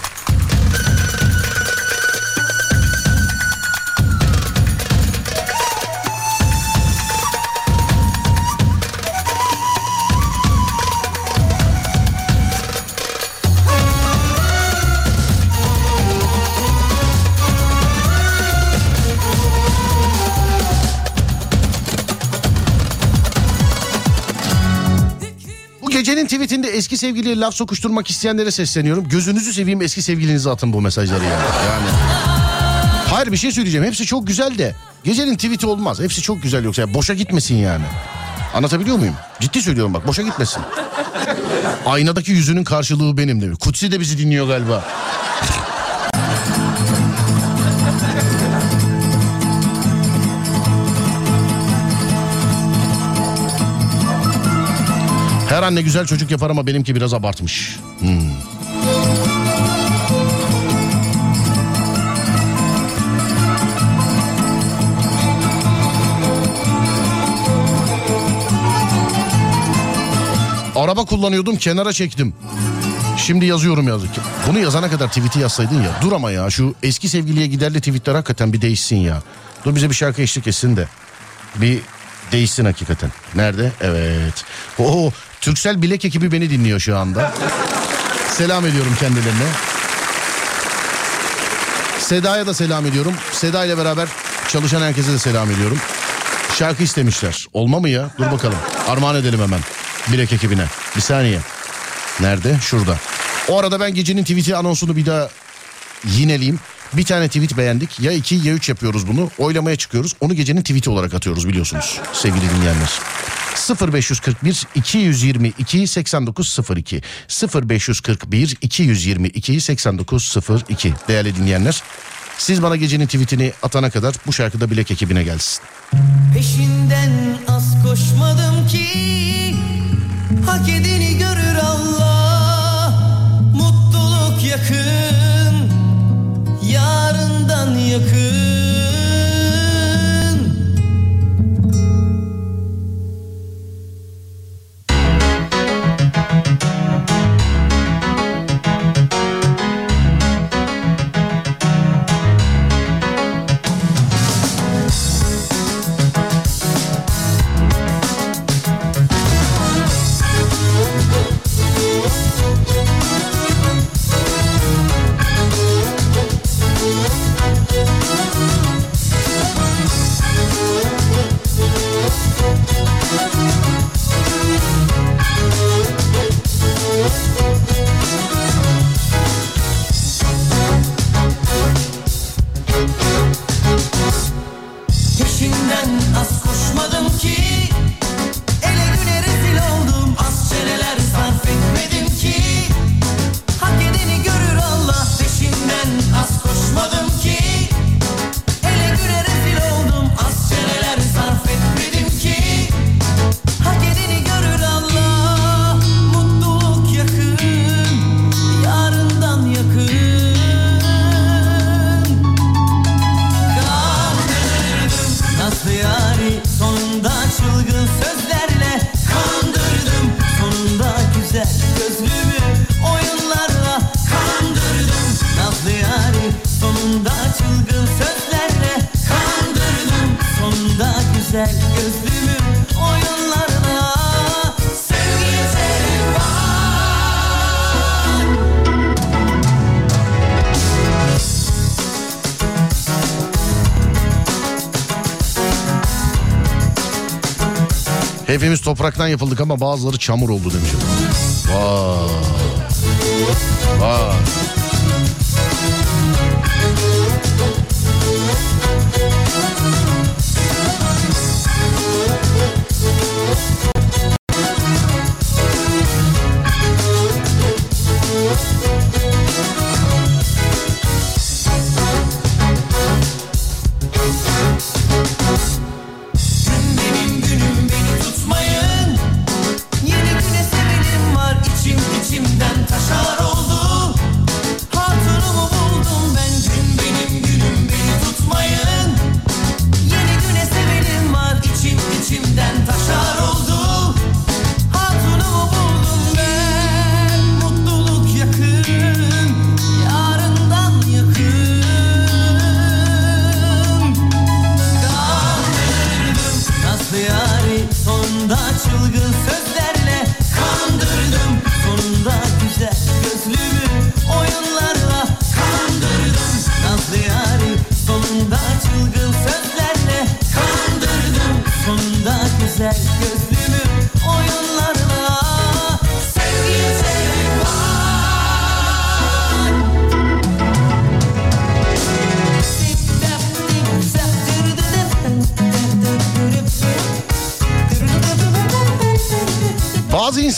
Tweetinde eski sevgiliye laf sokuşturmak isteyenlere sesleniyorum. Gözünüzü seveyim eski sevgilinize atın bu mesajları yani. yani. Hayır bir şey söyleyeceğim. Hepsi çok güzel de gecenin tweeti olmaz. Hepsi çok güzel yoksa ya boşa gitmesin yani. Anlatabiliyor muyum? Ciddi söylüyorum bak boşa gitmesin. Aynadaki yüzünün karşılığı benim demiş. Kutsi de bizi dinliyor galiba. Her anne güzel çocuk yapar ama benimki biraz abartmış. Hmm. Araba kullanıyordum kenara çektim. Şimdi yazıyorum yazık. Bunu yazana kadar tweet'i yazsaydın ya. Dur ama ya şu eski sevgiliye giderli tweetler hakikaten bir değişsin ya. Dur bize bir şarkı eşlik etsin de. Bir değişsin hakikaten. Nerede? Evet. Oo, Türksel Bilek ekibi beni dinliyor şu anda. Selam ediyorum kendilerine. Seda'ya da selam ediyorum. Seda ile beraber çalışan herkese de selam ediyorum. Şarkı istemişler. Olma mı ya? Dur bakalım. Armağan edelim hemen. Bilek ekibine. Bir saniye. Nerede? Şurada. O arada ben gecenin tweet'i anonsunu bir daha yineleyeyim. Bir tane tweet beğendik. Ya iki ya üç yapıyoruz bunu. Oylamaya çıkıyoruz. Onu gecenin tweet'i olarak atıyoruz biliyorsunuz sevgili dinleyenler. 0541 222 8902 0541 222 8902 değerli dinleyenler. Siz bana gecenin tweetini atana kadar bu şarkıda Bilek ekibine gelsin. Peşinden az koşmadım ki Hak edeni görür Allah Mutluluk yakın Yarından yakın Hepimiz topraktan yapıldık ama bazıları çamur oldu demiş. Vay. Vay.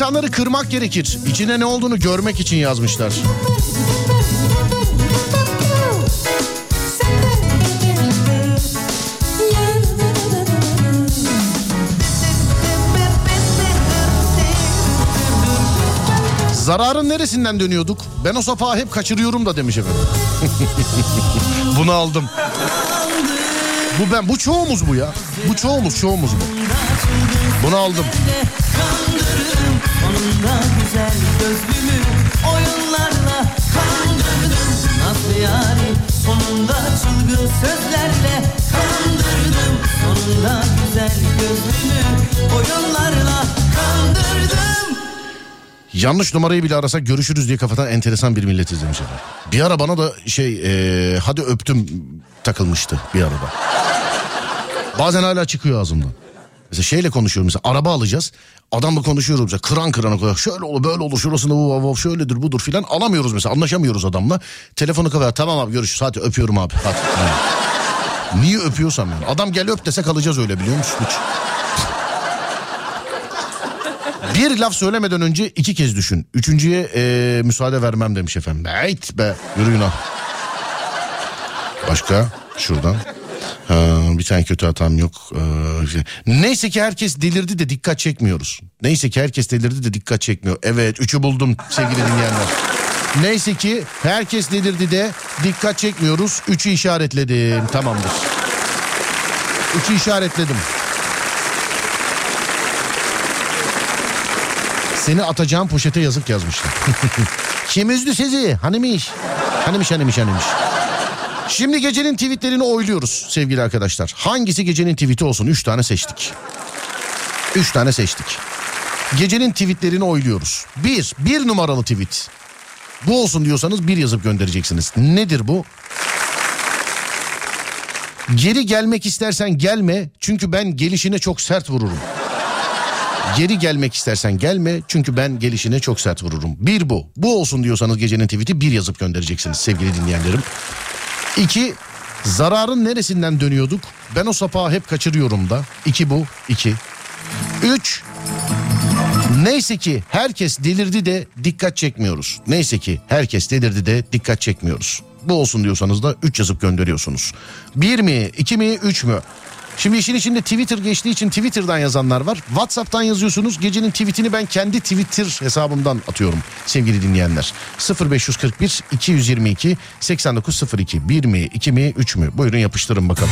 İnsanları kırmak gerekir. İçine ne olduğunu görmek için yazmışlar. Zararın neresinden dönüyorduk? Ben o sapağı hep kaçırıyorum da demiş efendim. Bunu aldım. Bu ben bu çoğumuz bu ya. Bu çoğumuz çoğumuz bu. Bunu aldım. Sonunda güzel gözlümü oyunlarla kandırdım Nazlı yari sonunda çılgın sözlerle kandırdım Sonunda güzel gözlümü oyunlarla kandırdım Yanlış numarayı bile arasak görüşürüz diye kafadan enteresan bir milletiz demiş efendim. Bir ara bana da şey eee, hadi öptüm takılmıştı bir arada. Bazen hala çıkıyor ağzımdan. Mesela şeyle konuşuyorum mesela araba alacağız. Adamla konuşuyoruz mesela kıran kırana kadar şöyle olur böyle olur şurasında bu, bu şöyledir budur filan alamıyoruz mesela anlaşamıyoruz adamla. Telefonu kadar tamam abi görüşürüz hadi öpüyorum abi hadi. Yani. Niye öpüyorsam yani adam gel öp dese kalacağız öyle biliyor musun? Hiç. Bir laf söylemeden önce iki kez düşün. Üçüncüye eee, müsaade vermem demiş efendim. Beyt be yürüyün al. Başka şuradan. Ha, bir tane kötü hatam yok. Ee, Neyse ki herkes delirdi de dikkat çekmiyoruz. Neyse ki herkes delirdi de dikkat çekmiyor. Evet üçü buldum sevgili dinleyenler. Neyse ki herkes delirdi de dikkat çekmiyoruz. Üçü işaretledim tamamdır. Üçü işaretledim. Seni atacağım poşete yazık yazmışlar. Kim üzdü sizi? Hanimiş. Hanimiş hanimiş hanimiş. Şimdi gecenin tweetlerini oyluyoruz sevgili arkadaşlar. Hangisi gecenin tweeti olsun? Üç tane seçtik. Üç tane seçtik. Gecenin tweetlerini oyluyoruz. Bir, bir numaralı tweet. Bu olsun diyorsanız bir yazıp göndereceksiniz. Nedir bu? Geri gelmek istersen gelme çünkü ben gelişine çok sert vururum. Geri gelmek istersen gelme çünkü ben gelişine çok sert vururum. Bir bu. Bu olsun diyorsanız gecenin tweet'i bir yazıp göndereceksiniz sevgili dinleyenlerim. İki, zararın neresinden dönüyorduk? Ben o sapağı hep kaçırıyorum da. İki bu, iki. Üç, neyse ki herkes delirdi de dikkat çekmiyoruz. Neyse ki herkes delirdi de dikkat çekmiyoruz. Bu olsun diyorsanız da üç yazıp gönderiyorsunuz. Bir mi, iki mi, üç mü? Şimdi işin içinde Twitter geçtiği için Twitter'dan yazanlar var. WhatsApp'tan yazıyorsunuz. Gecenin tweetini ben kendi Twitter hesabımdan atıyorum sevgili dinleyenler. 0541 222 8902 1 mi 2 mi 3 mü? Buyurun yapıştırın bakalım.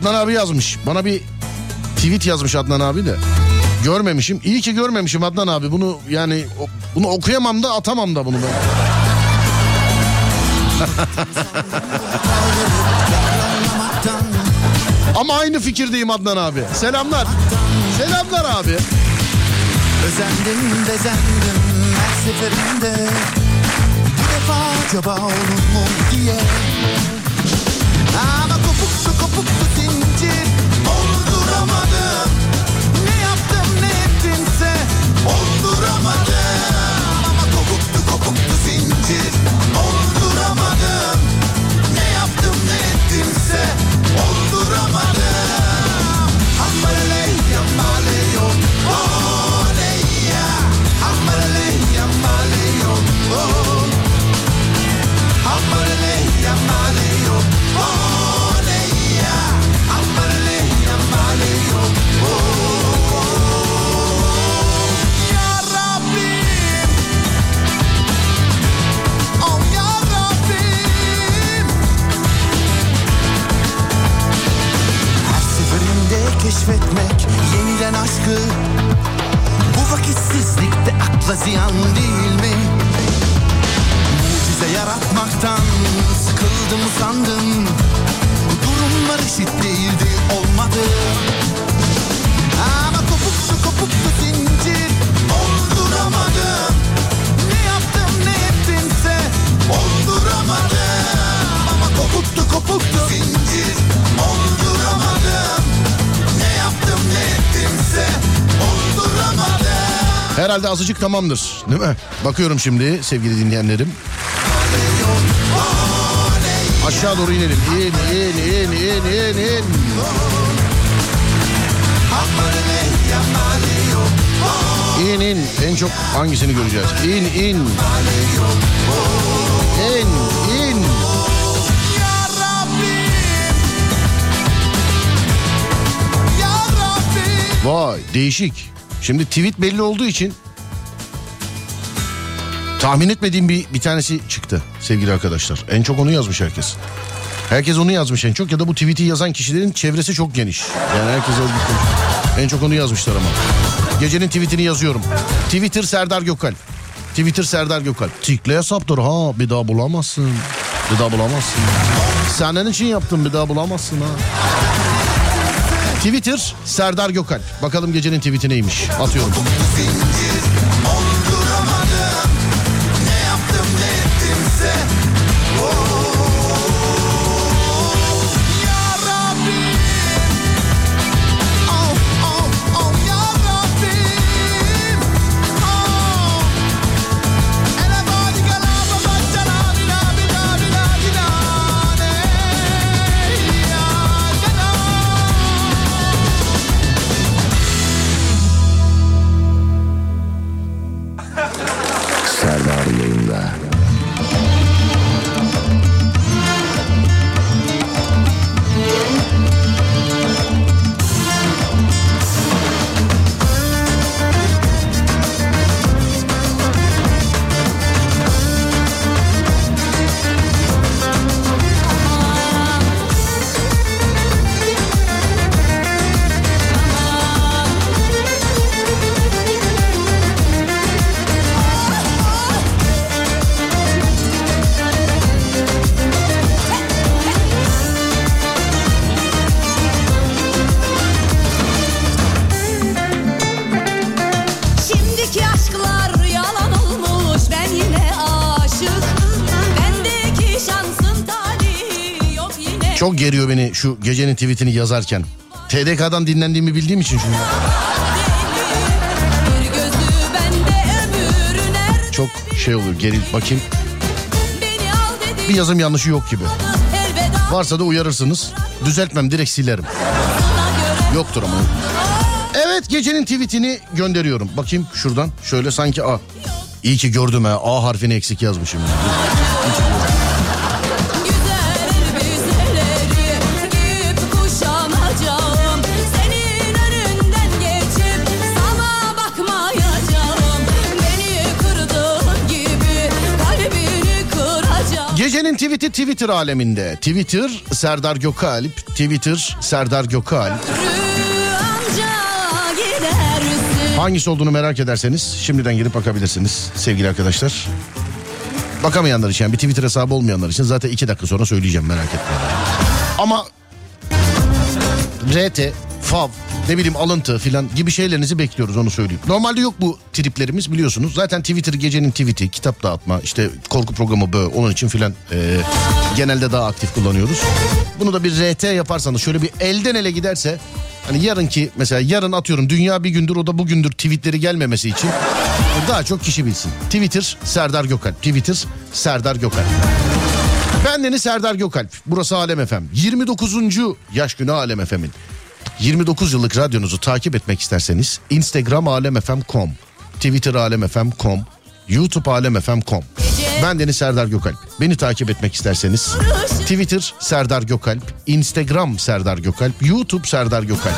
Adnan abi yazmış. Bana bir tweet yazmış Adnan abi de. Görmemişim. İyi ki görmemişim Adnan abi. Bunu yani bunu okuyamam da atamam da bunu ben. Ama aynı fikirdeyim Adnan abi. Selamlar. Selamlar abi. Özendim bezendim her seferinde Bu defa acaba olur mu diye Ama kopuktu kopuktu zincir. Olduramadım. Ne yaptım ne ettimse. Olduramadım. Ama kopuktu kopuktu zincir keşfetmek yeniden aşkı. Bu vakitsizlikte akla ziyan değil mi? Mucize yaratmaktan sıkıldım usandım. Durumlar eşit değildi olmadı. Ama kopuktu kopuktu zincir. Olduramadım. Ne yaptım ne ettimse Olduramadım. Ama kopuktu kopuktu zincir. Olduramadım ne ettimse Olduramadım Herhalde azıcık tamamdır değil mi? Bakıyorum şimdi sevgili dinleyenlerim. Aşağı doğru inelim. İn, in, in, in, in, in. İn, in. En çok hangisini göreceğiz? İn, in. İn, Vay değişik. Şimdi tweet belli olduğu için tahmin etmediğim bir, bir tanesi çıktı sevgili arkadaşlar. En çok onu yazmış herkes. Herkes onu yazmış en çok ya da bu tweet'i yazan kişilerin çevresi çok geniş. Yani herkes yazmış. En çok onu yazmışlar ama. Gecenin tweetini yazıyorum. Twitter Serdar Gökalp. Twitter Serdar Gökalp. Tikle hesaptır ha bir daha bulamazsın. Bir daha bulamazsın. Senin için yaptım bir daha bulamazsın ha. Twitter Serdar Gökalp. Bakalım gecenin tweet'i neymiş. Atıyorum. Çok geriyor beni şu gecenin tweetini yazarken. TDK'dan dinlendiğimi bildiğim için nerede Çok şey oluyor geril bakayım. Bir yazım yanlışı yok gibi. Varsa da uyarırsınız. Düzeltmem direkt silerim. Yoktur ama. Evet gecenin tweetini gönderiyorum. Bakayım şuradan şöyle sanki A. İyi ki gördüm ha. A harfini eksik yazmışım. Güzel tweet'i Twitter aleminde. Twitter Serdar Gökalp. Twitter Serdar Gökalp. Hangisi olduğunu merak ederseniz şimdiden girip bakabilirsiniz sevgili arkadaşlar. Bakamayanlar için yani bir Twitter hesabı olmayanlar için zaten iki dakika sonra söyleyeceğim merak etmeyin. Ama RT, FAV, ne bileyim alıntı filan gibi şeylerinizi bekliyoruz onu söyleyeyim. Normalde yok bu triplerimiz biliyorsunuz. Zaten Twitter gecenin tweet'i, kitap dağıtma, işte korku programı böyle onun için filan e, genelde daha aktif kullanıyoruz. Bunu da bir RT yaparsanız şöyle bir elden ele giderse hani yarınki mesela yarın atıyorum dünya bir gündür o da bugündür tweetleri gelmemesi için daha çok kişi bilsin. Twitter Serdar Gökalp. Twitter Serdar Gökalp. Bendeniz Serdar Gökalp. Burası Alem FM. 29. yaş günü Alem FM'in. 29 yıllık radyonuzu takip etmek isterseniz Instagram alemfm.com, Twitter alemfm.com, YouTube alemfm.com. Ben Deniz Serdar Gökalp. Beni takip etmek isterseniz Twitter Serdar Gökalp, Instagram Serdar Gökalp, YouTube Serdar Gökalp.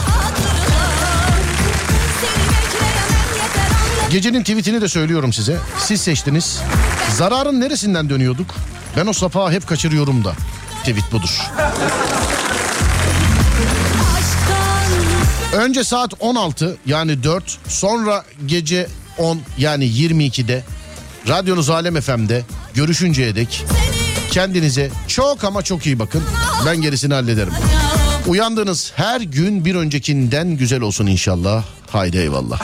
Gecenin tweetini de söylüyorum size. Siz seçtiniz. Zararın neresinden dönüyorduk? Ben o sapağı hep kaçırıyorum da. Tweet budur. Önce saat 16 yani 4 sonra gece 10 yani 22'de radyonuz Alem FM'de görüşünceye dek kendinize çok ama çok iyi bakın. Ben gerisini hallederim. Uyandığınız her gün bir öncekinden güzel olsun inşallah. Haydi eyvallah.